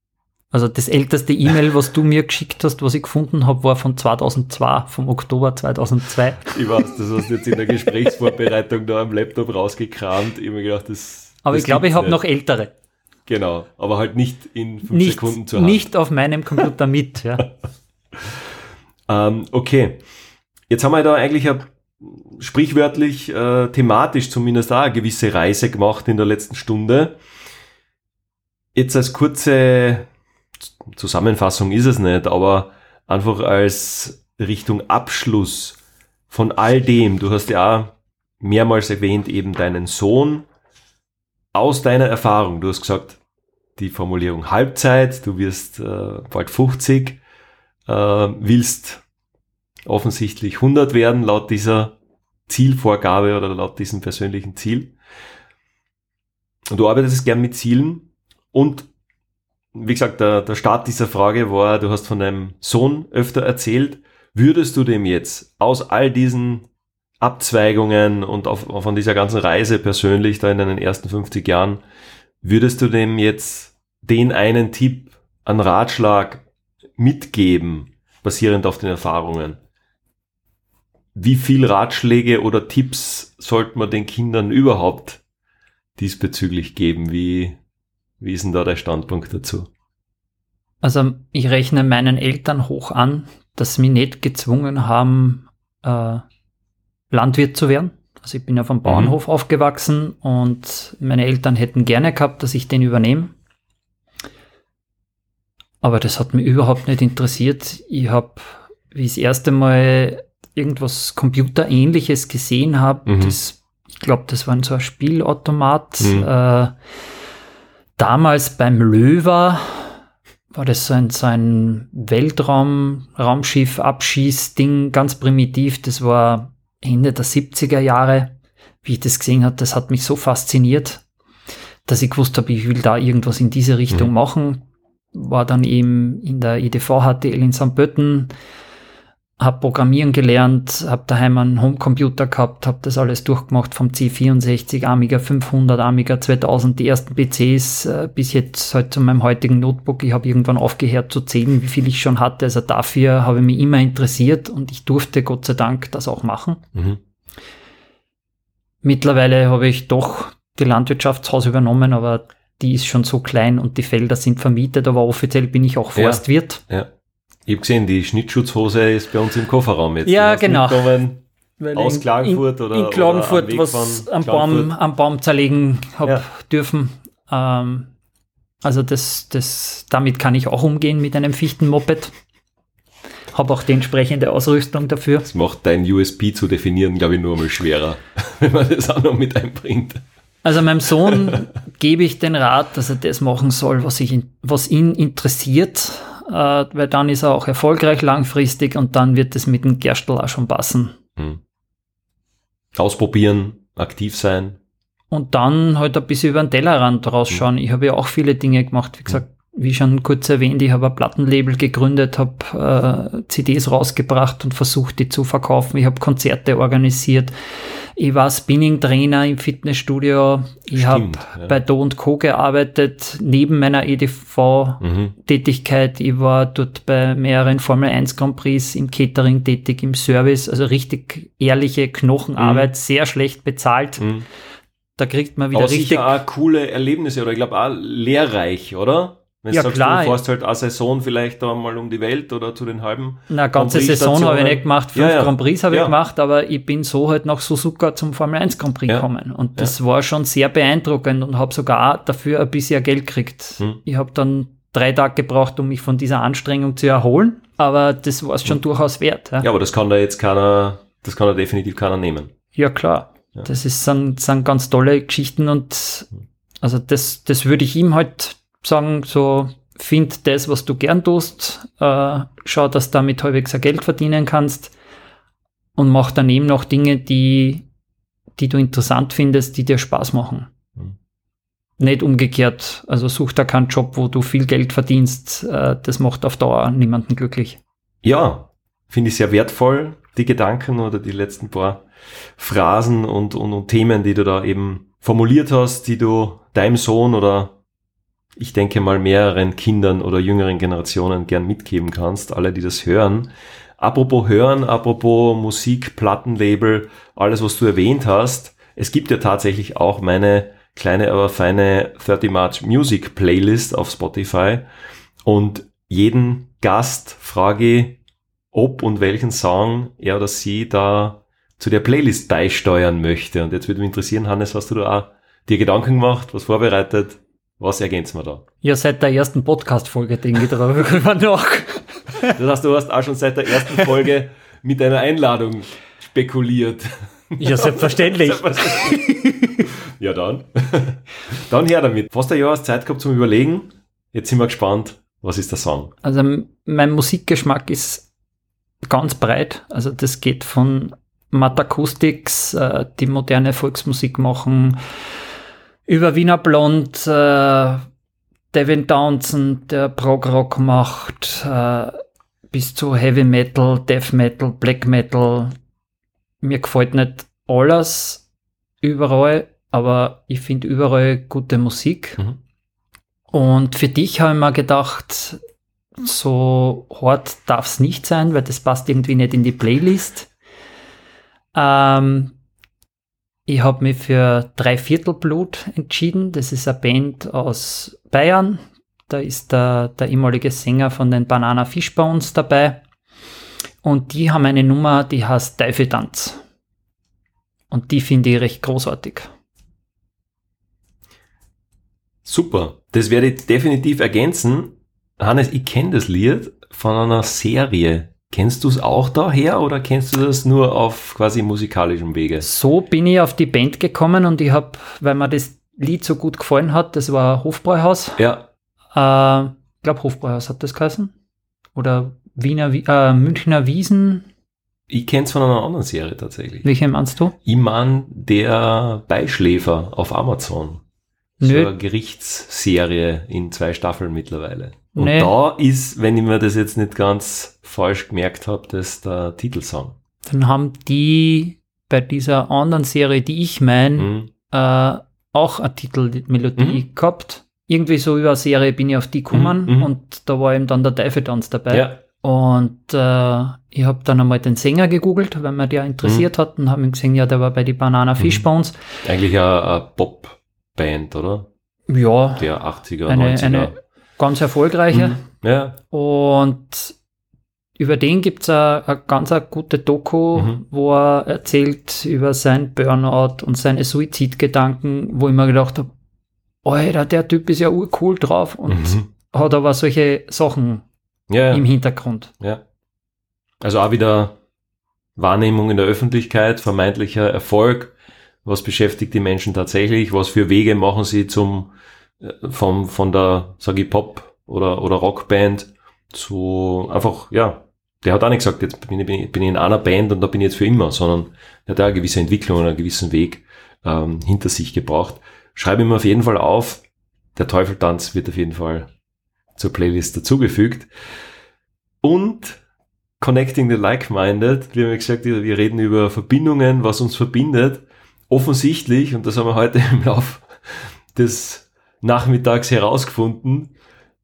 Also das älteste E-Mail, was du mir geschickt hast, was ich gefunden habe, war von 2002, vom Oktober 2002. Ich weiß, das hast du jetzt in der Gesprächsvorbereitung da am Laptop rausgekramt. Ich habe mir gedacht, das. Aber das ich glaube, ich habe noch ältere. Genau, aber halt nicht in fünf nicht, Sekunden zu haben. Nicht auf meinem Computer mit, ja. *laughs* ähm, okay. Jetzt haben wir da eigentlich ja sprichwörtlich, äh, thematisch zumindest auch eine gewisse Reise gemacht in der letzten Stunde. Jetzt als kurze Zusammenfassung ist es nicht, aber einfach als Richtung Abschluss von all dem. Du hast ja mehrmals erwähnt eben deinen Sohn. Aus deiner Erfahrung, du hast gesagt, die Formulierung Halbzeit, du wirst äh, bald 50, äh, willst offensichtlich 100 werden laut dieser Zielvorgabe oder laut diesem persönlichen Ziel. Und du arbeitest gern mit Zielen und wie gesagt, der, der Start dieser Frage war, du hast von deinem Sohn öfter erzählt. Würdest du dem jetzt aus all diesen Abzweigungen und auf, von dieser ganzen Reise persönlich da in deinen ersten 50 Jahren, würdest du dem jetzt den einen Tipp, einen Ratschlag mitgeben, basierend auf den Erfahrungen? Wie viel Ratschläge oder Tipps sollte man den Kindern überhaupt diesbezüglich geben? Wie, wie ist denn da der Standpunkt dazu? Also ich rechne meinen Eltern hoch an, dass sie mich nicht gezwungen haben, äh, Landwirt zu werden. Also ich bin ja vom Bauernhof mhm. aufgewachsen und meine Eltern hätten gerne gehabt, dass ich den übernehme. Aber das hat mich überhaupt nicht interessiert. Ich habe, wie ich das erste Mal irgendwas Computerähnliches gesehen habe, mhm. das, ich glaube, das war so ein Spielautomat. Mhm. Äh, damals beim Löwer war das so ein, so ein Weltraum, Raumschiff, Abschießding, ganz primitiv. Das war Ende der 70er Jahre. Wie ich das gesehen habe, das hat mich so fasziniert, dass ich gewusst habe, ich will da irgendwas in diese Richtung mhm. machen. War dann eben in der IDV HTL in St. Pötten, habe Programmieren gelernt, habe daheim einen Homecomputer gehabt, habe das alles durchgemacht vom C64, Amiga 500, Amiga 2000, die ersten PCs äh, bis jetzt halt zu meinem heutigen Notebook. Ich habe irgendwann aufgehört zu zählen, wie viel ich schon hatte. Also dafür habe ich mich immer interessiert und ich durfte Gott sei Dank das auch machen. Mhm. Mittlerweile habe ich doch die Landwirtschaftshaus übernommen, aber die ist schon so klein und die Felder sind vermietet, aber offiziell bin ich auch Forstwirt. Ja, ja. Ich habe gesehen, die Schnittschutzhose ist bei uns im Kofferraum jetzt. Ja, genau. aus Klagenfurt in, oder in Klagenfurt oder was am Baum, am Baum zerlegen habe ja. dürfen. Ähm, also das, das, damit kann ich auch umgehen mit einem Fichtenmoped. habe auch die entsprechende Ausrüstung dafür. Das macht dein USB zu definieren, glaube ich, nur mal schwerer, *laughs* wenn man das auch noch mit einbringt. Also meinem Sohn gebe ich den Rat, dass er das machen soll, was, ich, was ihn interessiert, äh, weil dann ist er auch erfolgreich langfristig und dann wird es mit dem Gerstl auch schon passen. Hm. Ausprobieren, aktiv sein. Und dann halt ein bisschen über den Tellerrand rausschauen. Hm. Ich habe ja auch viele Dinge gemacht, wie gesagt, wie schon kurz erwähnt, ich habe ein Plattenlabel gegründet, habe äh, CDs rausgebracht und versucht, die zu verkaufen. Ich habe Konzerte organisiert. Ich war Spinning-Trainer im Fitnessstudio. Ich habe ja. bei Do Co. gearbeitet, neben meiner EDV-Tätigkeit. Mhm. Ich war dort bei mehreren Formel 1 Grand Prix im Catering tätig, im Service. Also richtig ehrliche Knochenarbeit, mhm. sehr schlecht bezahlt. Mhm. Da kriegt man wieder Aber richtig. Sicher auch coole Erlebnisse oder ich glaube auch lehrreich, oder? Wenn ja, sagst, klar. du fährst halt eine Saison vielleicht da mal um die Welt oder zu den halben. Na, ganze Saison habe ich nicht gemacht, fünf ja, ja. Grand Prix habe ja. ich gemacht, aber ich bin so halt nach Suzuka zum Formel 1 Grand Prix gekommen. Und das war schon sehr beeindruckend und habe sogar dafür ein bisschen Geld gekriegt. Hm. Ich habe dann drei Tage gebraucht, um mich von dieser Anstrengung zu erholen, aber das war es schon hm. durchaus wert. Ja. aber das kann da jetzt keiner, das kann da definitiv keiner nehmen. Ja, klar. Das ist, sind, sind ganz tolle Geschichten und hm. also das, das würde ich ihm halt sagen, so find das, was du gern tust, äh, schau, dass du damit halbwegs ein Geld verdienen kannst und mach daneben noch Dinge, die, die du interessant findest, die dir Spaß machen. Mhm. Nicht umgekehrt. Also such da keinen Job, wo du viel Geld verdienst. Äh, das macht auf Dauer niemanden glücklich. Ja, finde ich sehr wertvoll, die Gedanken oder die letzten paar Phrasen und, und, und Themen, die du da eben formuliert hast, die du deinem Sohn oder ich denke mal, mehreren Kindern oder jüngeren Generationen gern mitgeben kannst, alle, die das hören. Apropos Hören, apropos Musik, Plattenlabel, alles, was du erwähnt hast. Es gibt ja tatsächlich auch meine kleine, aber feine 30 March Music Playlist auf Spotify. Und jeden Gast frage ob und welchen Song er oder sie da zu der Playlist beisteuern möchte. Und jetzt würde mich interessieren, Hannes, hast du da auch dir Gedanken gemacht, was vorbereitet? Was ergänzen wir da? Ja, seit der ersten Podcast-Folge denke ich darüber *laughs* nach. Das heißt, du hast auch schon seit der ersten Folge mit einer Einladung spekuliert. Ja, selbstverständlich. *laughs* ja, dann. Dann her damit. Fast ein Jahr hast Zeit gehabt zum Überlegen. Jetzt sind wir gespannt, was ist der Song? Also, mein Musikgeschmack ist ganz breit. Also, das geht von Matt Acoustics, äh, die moderne Volksmusik machen, über Wiener Blond, äh, Devin Townsend, der Prog-Rock macht, äh, bis zu Heavy Metal, Death Metal, Black Metal. Mir gefällt nicht alles überall, aber ich finde überall gute Musik. Mhm. Und für dich habe ich mir gedacht, so hart darf es nicht sein, weil das passt irgendwie nicht in die Playlist. Ähm, ich habe mich für Dreiviertelblut entschieden. Das ist eine Band aus Bayern. Da ist der, der ehemalige Sänger von den Banana Fishbones dabei. Und die haben eine Nummer, die heißt Teufeltanz. Und die finde ich recht großartig. Super. Das werde ich definitiv ergänzen. Hannes, ich kenne das Lied von einer Serie, Kennst du es auch daher oder kennst du das nur auf quasi musikalischem Wege? So bin ich auf die Band gekommen und ich habe, weil mir das Lied so gut gefallen hat, das war Hofbräuhaus. Ja. Äh, ich glaube, Hofbräuhaus hat das geheißen. Oder Wiener, äh, Münchner Wiesen. Ich kenne es von einer anderen Serie tatsächlich. Welche meinst du? Ich meine der Beischläfer auf Amazon. Nö. So eine Gerichtsserie in zwei Staffeln mittlerweile. Und nee. da ist, wenn ich mir das jetzt nicht ganz falsch gemerkt habe, das der Titelsong. Dann haben die bei dieser anderen Serie, die ich meine, mhm. äh, auch eine Titelmelodie mhm. gehabt. Irgendwie so über eine Serie bin ich auf die gekommen mhm. mhm. und da war eben dann der Teufeltanz dabei. Ja. Und äh, ich habe dann einmal den Sänger gegoogelt, weil mir der interessiert mhm. hat und habe gesehen, ja, der war bei die Banana mhm. Fishbones. Eigentlich eine, Pop-Band, oder? Ja. Der 80er, eine, 90er. Eine ganz erfolgreiche. Mhm. Ja. Und über den gibt es eine ganz eine gute Doku, mhm. wo er erzählt über sein Burnout und seine Suizidgedanken, wo ich mir gedacht habe, Alter, der Typ ist ja urcool drauf und mhm. hat aber solche Sachen ja, im Hintergrund. Ja. Also auch wieder Wahrnehmung in der Öffentlichkeit, vermeintlicher Erfolg. Was beschäftigt die Menschen tatsächlich? Was für Wege machen sie zum, vom, von der, sag ich, Pop oder, oder Rockband zu einfach, ja, der hat auch nicht gesagt, jetzt bin ich, bin ich in einer Band und da bin ich jetzt für immer, sondern er hat auch eine gewisse Entwicklung und einen gewissen Weg ähm, hinter sich gebracht. Schreibe ihm auf jeden Fall auf. Der Teufeltanz wird auf jeden Fall zur Playlist dazugefügt. Und Connecting the Like-Minded, wir haben gesagt, wir reden über Verbindungen, was uns verbindet. Offensichtlich, und das haben wir heute *laughs* im Laufe des Nachmittags herausgefunden,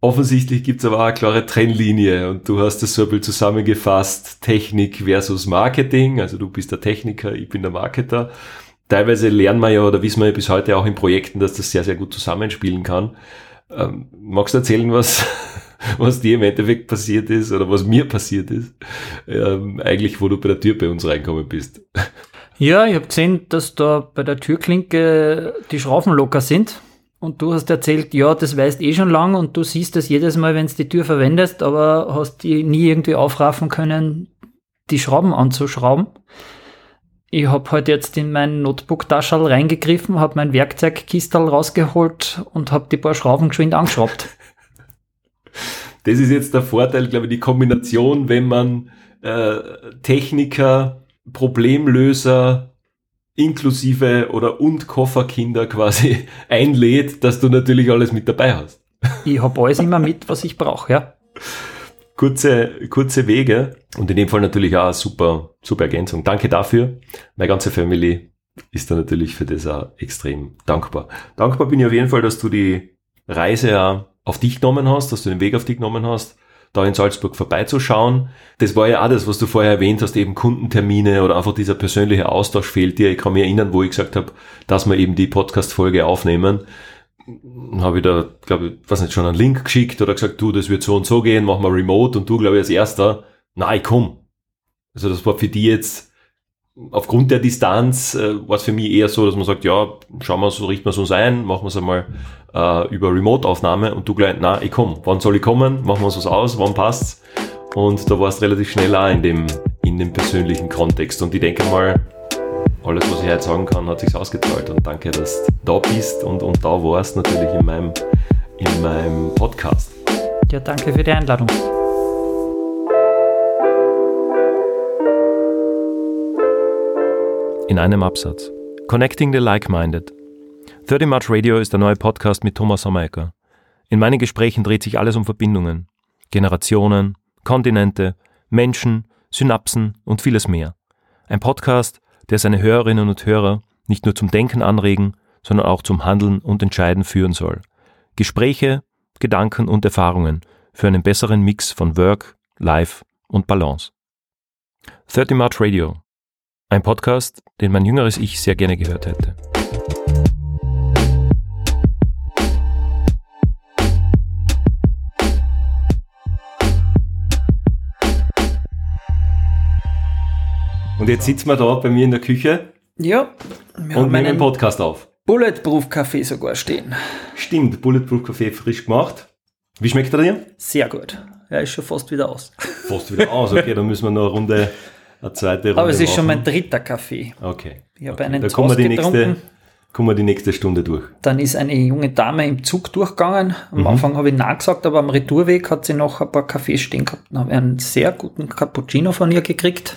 offensichtlich gibt es aber auch eine klare Trennlinie und du hast das so ein bisschen zusammengefasst, Technik versus Marketing, also du bist der Techniker, ich bin der Marketer. Teilweise lernen wir ja oder wissen wir ja bis heute auch in Projekten, dass das sehr, sehr gut zusammenspielen kann. Ähm, magst du erzählen, was, *laughs* was dir im Endeffekt passiert ist oder was mir passiert ist, ähm, eigentlich wo du bei der Tür bei uns reinkommen bist? Ja, ich habe gesehen, dass da bei der Türklinke die Schrauben locker sind. Und du hast erzählt, ja, das weißt eh schon lang und du siehst das jedes Mal, wenn du die Tür verwendest, aber hast die nie irgendwie aufraffen können, die Schrauben anzuschrauben. Ich habe heute halt jetzt in mein Notebook-Taschel reingegriffen, habe mein Werkzeugkistel rausgeholt und habe die paar Schrauben geschwind angeschraubt. *laughs* Das ist jetzt der Vorteil, glaube ich, die Kombination, wenn man äh, Techniker, Problemlöser inklusive oder und Kofferkinder quasi *laughs* einlädt, dass du natürlich alles mit dabei hast. Ich habe alles immer mit, was ich brauche, ja kurze, kurze Wege und in dem Fall natürlich auch eine super, super Ergänzung. Danke dafür. Meine ganze Family ist da natürlich für das auch extrem dankbar. Dankbar bin ich auf jeden Fall, dass du die Reise ja auf dich genommen hast, dass du den Weg auf dich genommen hast, da in Salzburg vorbeizuschauen. Das war ja auch das, was du vorher erwähnt hast, eben Kundentermine oder einfach dieser persönliche Austausch fehlt dir. Ich kann mich erinnern, wo ich gesagt habe, dass wir eben die Podcast-Folge aufnehmen habe ich da, glaube ich, was nicht, schon einen Link geschickt oder gesagt, du, das wird so und so gehen, machen wir remote und du, glaube ich, als erster, nein, komm. Also das war für die jetzt, aufgrund der Distanz, äh, war es für mich eher so, dass man sagt, ja, schauen wir so, richten wir es uns ein, machen wir es einmal äh, über Remote-Aufnahme und du gleich, nein, ich komm, wann soll ich kommen, machen wir es aus, wann passt's? Und da war es relativ schnell auch in dem, in dem persönlichen Kontext und ich denke mal, alles, was ich heute sagen kann, hat sich ausgezahlt. Und danke, dass du da bist und, und da warst, natürlich in meinem, in meinem Podcast. Ja, danke für die Einladung. In einem Absatz. Connecting the Like-Minded. 30 March Radio ist der neue Podcast mit Thomas Sommerecker. In meinen Gesprächen dreht sich alles um Verbindungen. Generationen, Kontinente, Menschen, Synapsen und vieles mehr. Ein Podcast, der seine Hörerinnen und Hörer nicht nur zum Denken anregen, sondern auch zum Handeln und Entscheiden führen soll. Gespräche, Gedanken und Erfahrungen für einen besseren Mix von Work, Life und Balance. 30 March Radio. Ein Podcast, den mein jüngeres Ich sehr gerne gehört hätte. Und jetzt sitzen wir da bei mir in der Küche. Ja. und nehmen einen Podcast auf. Bulletproof Kaffee sogar stehen. Stimmt, Bulletproof Kaffee frisch gemacht. Wie schmeckt er dir? Sehr gut. Er ist schon fast wieder aus. Fast wieder aus, okay, *laughs* dann müssen wir noch eine Runde, eine zweite Runde Aber es ist machen. schon mein dritter Kaffee. Okay. Ich habe okay. einen da kommen wir die nächste, kommen wir die nächste Stunde durch. Dann ist eine junge Dame im Zug durchgegangen. Am mhm. Anfang habe ich Nein gesagt, aber am Retourweg hat sie noch ein paar Kaffees stehen gehabt. Dann habe ich einen sehr guten Cappuccino von ihr gekriegt.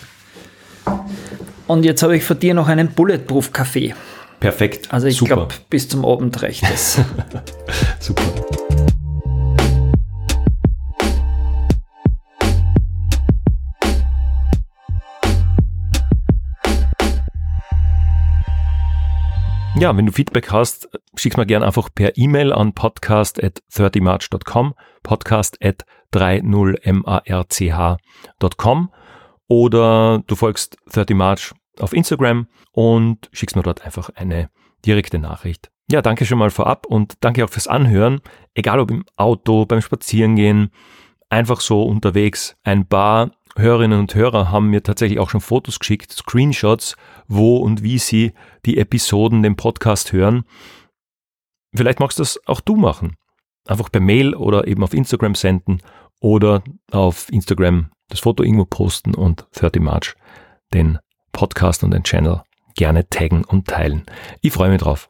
Und jetzt habe ich von dir noch einen Bulletproof Kaffee. Perfekt. Also ich glaube, bis zum Abend reicht es. *laughs* Super. Ja, wenn du Feedback hast, schick's mir gerne einfach per E-Mail an podcast at 30march.com, podcast at 30march.com oder du folgst 30 March auf Instagram und schickst mir dort einfach eine direkte Nachricht. Ja, danke schon mal vorab und danke auch fürs Anhören, egal ob im Auto, beim Spazierengehen, einfach so unterwegs. Ein paar Hörerinnen und Hörer haben mir tatsächlich auch schon Fotos geschickt, Screenshots, wo und wie sie die Episoden, den Podcast hören. Vielleicht magst du das auch du machen. Einfach per Mail oder eben auf Instagram senden oder auf Instagram das Foto irgendwo posten und 30 March den Podcast und den Channel gerne taggen und teilen. Ich freue mich drauf.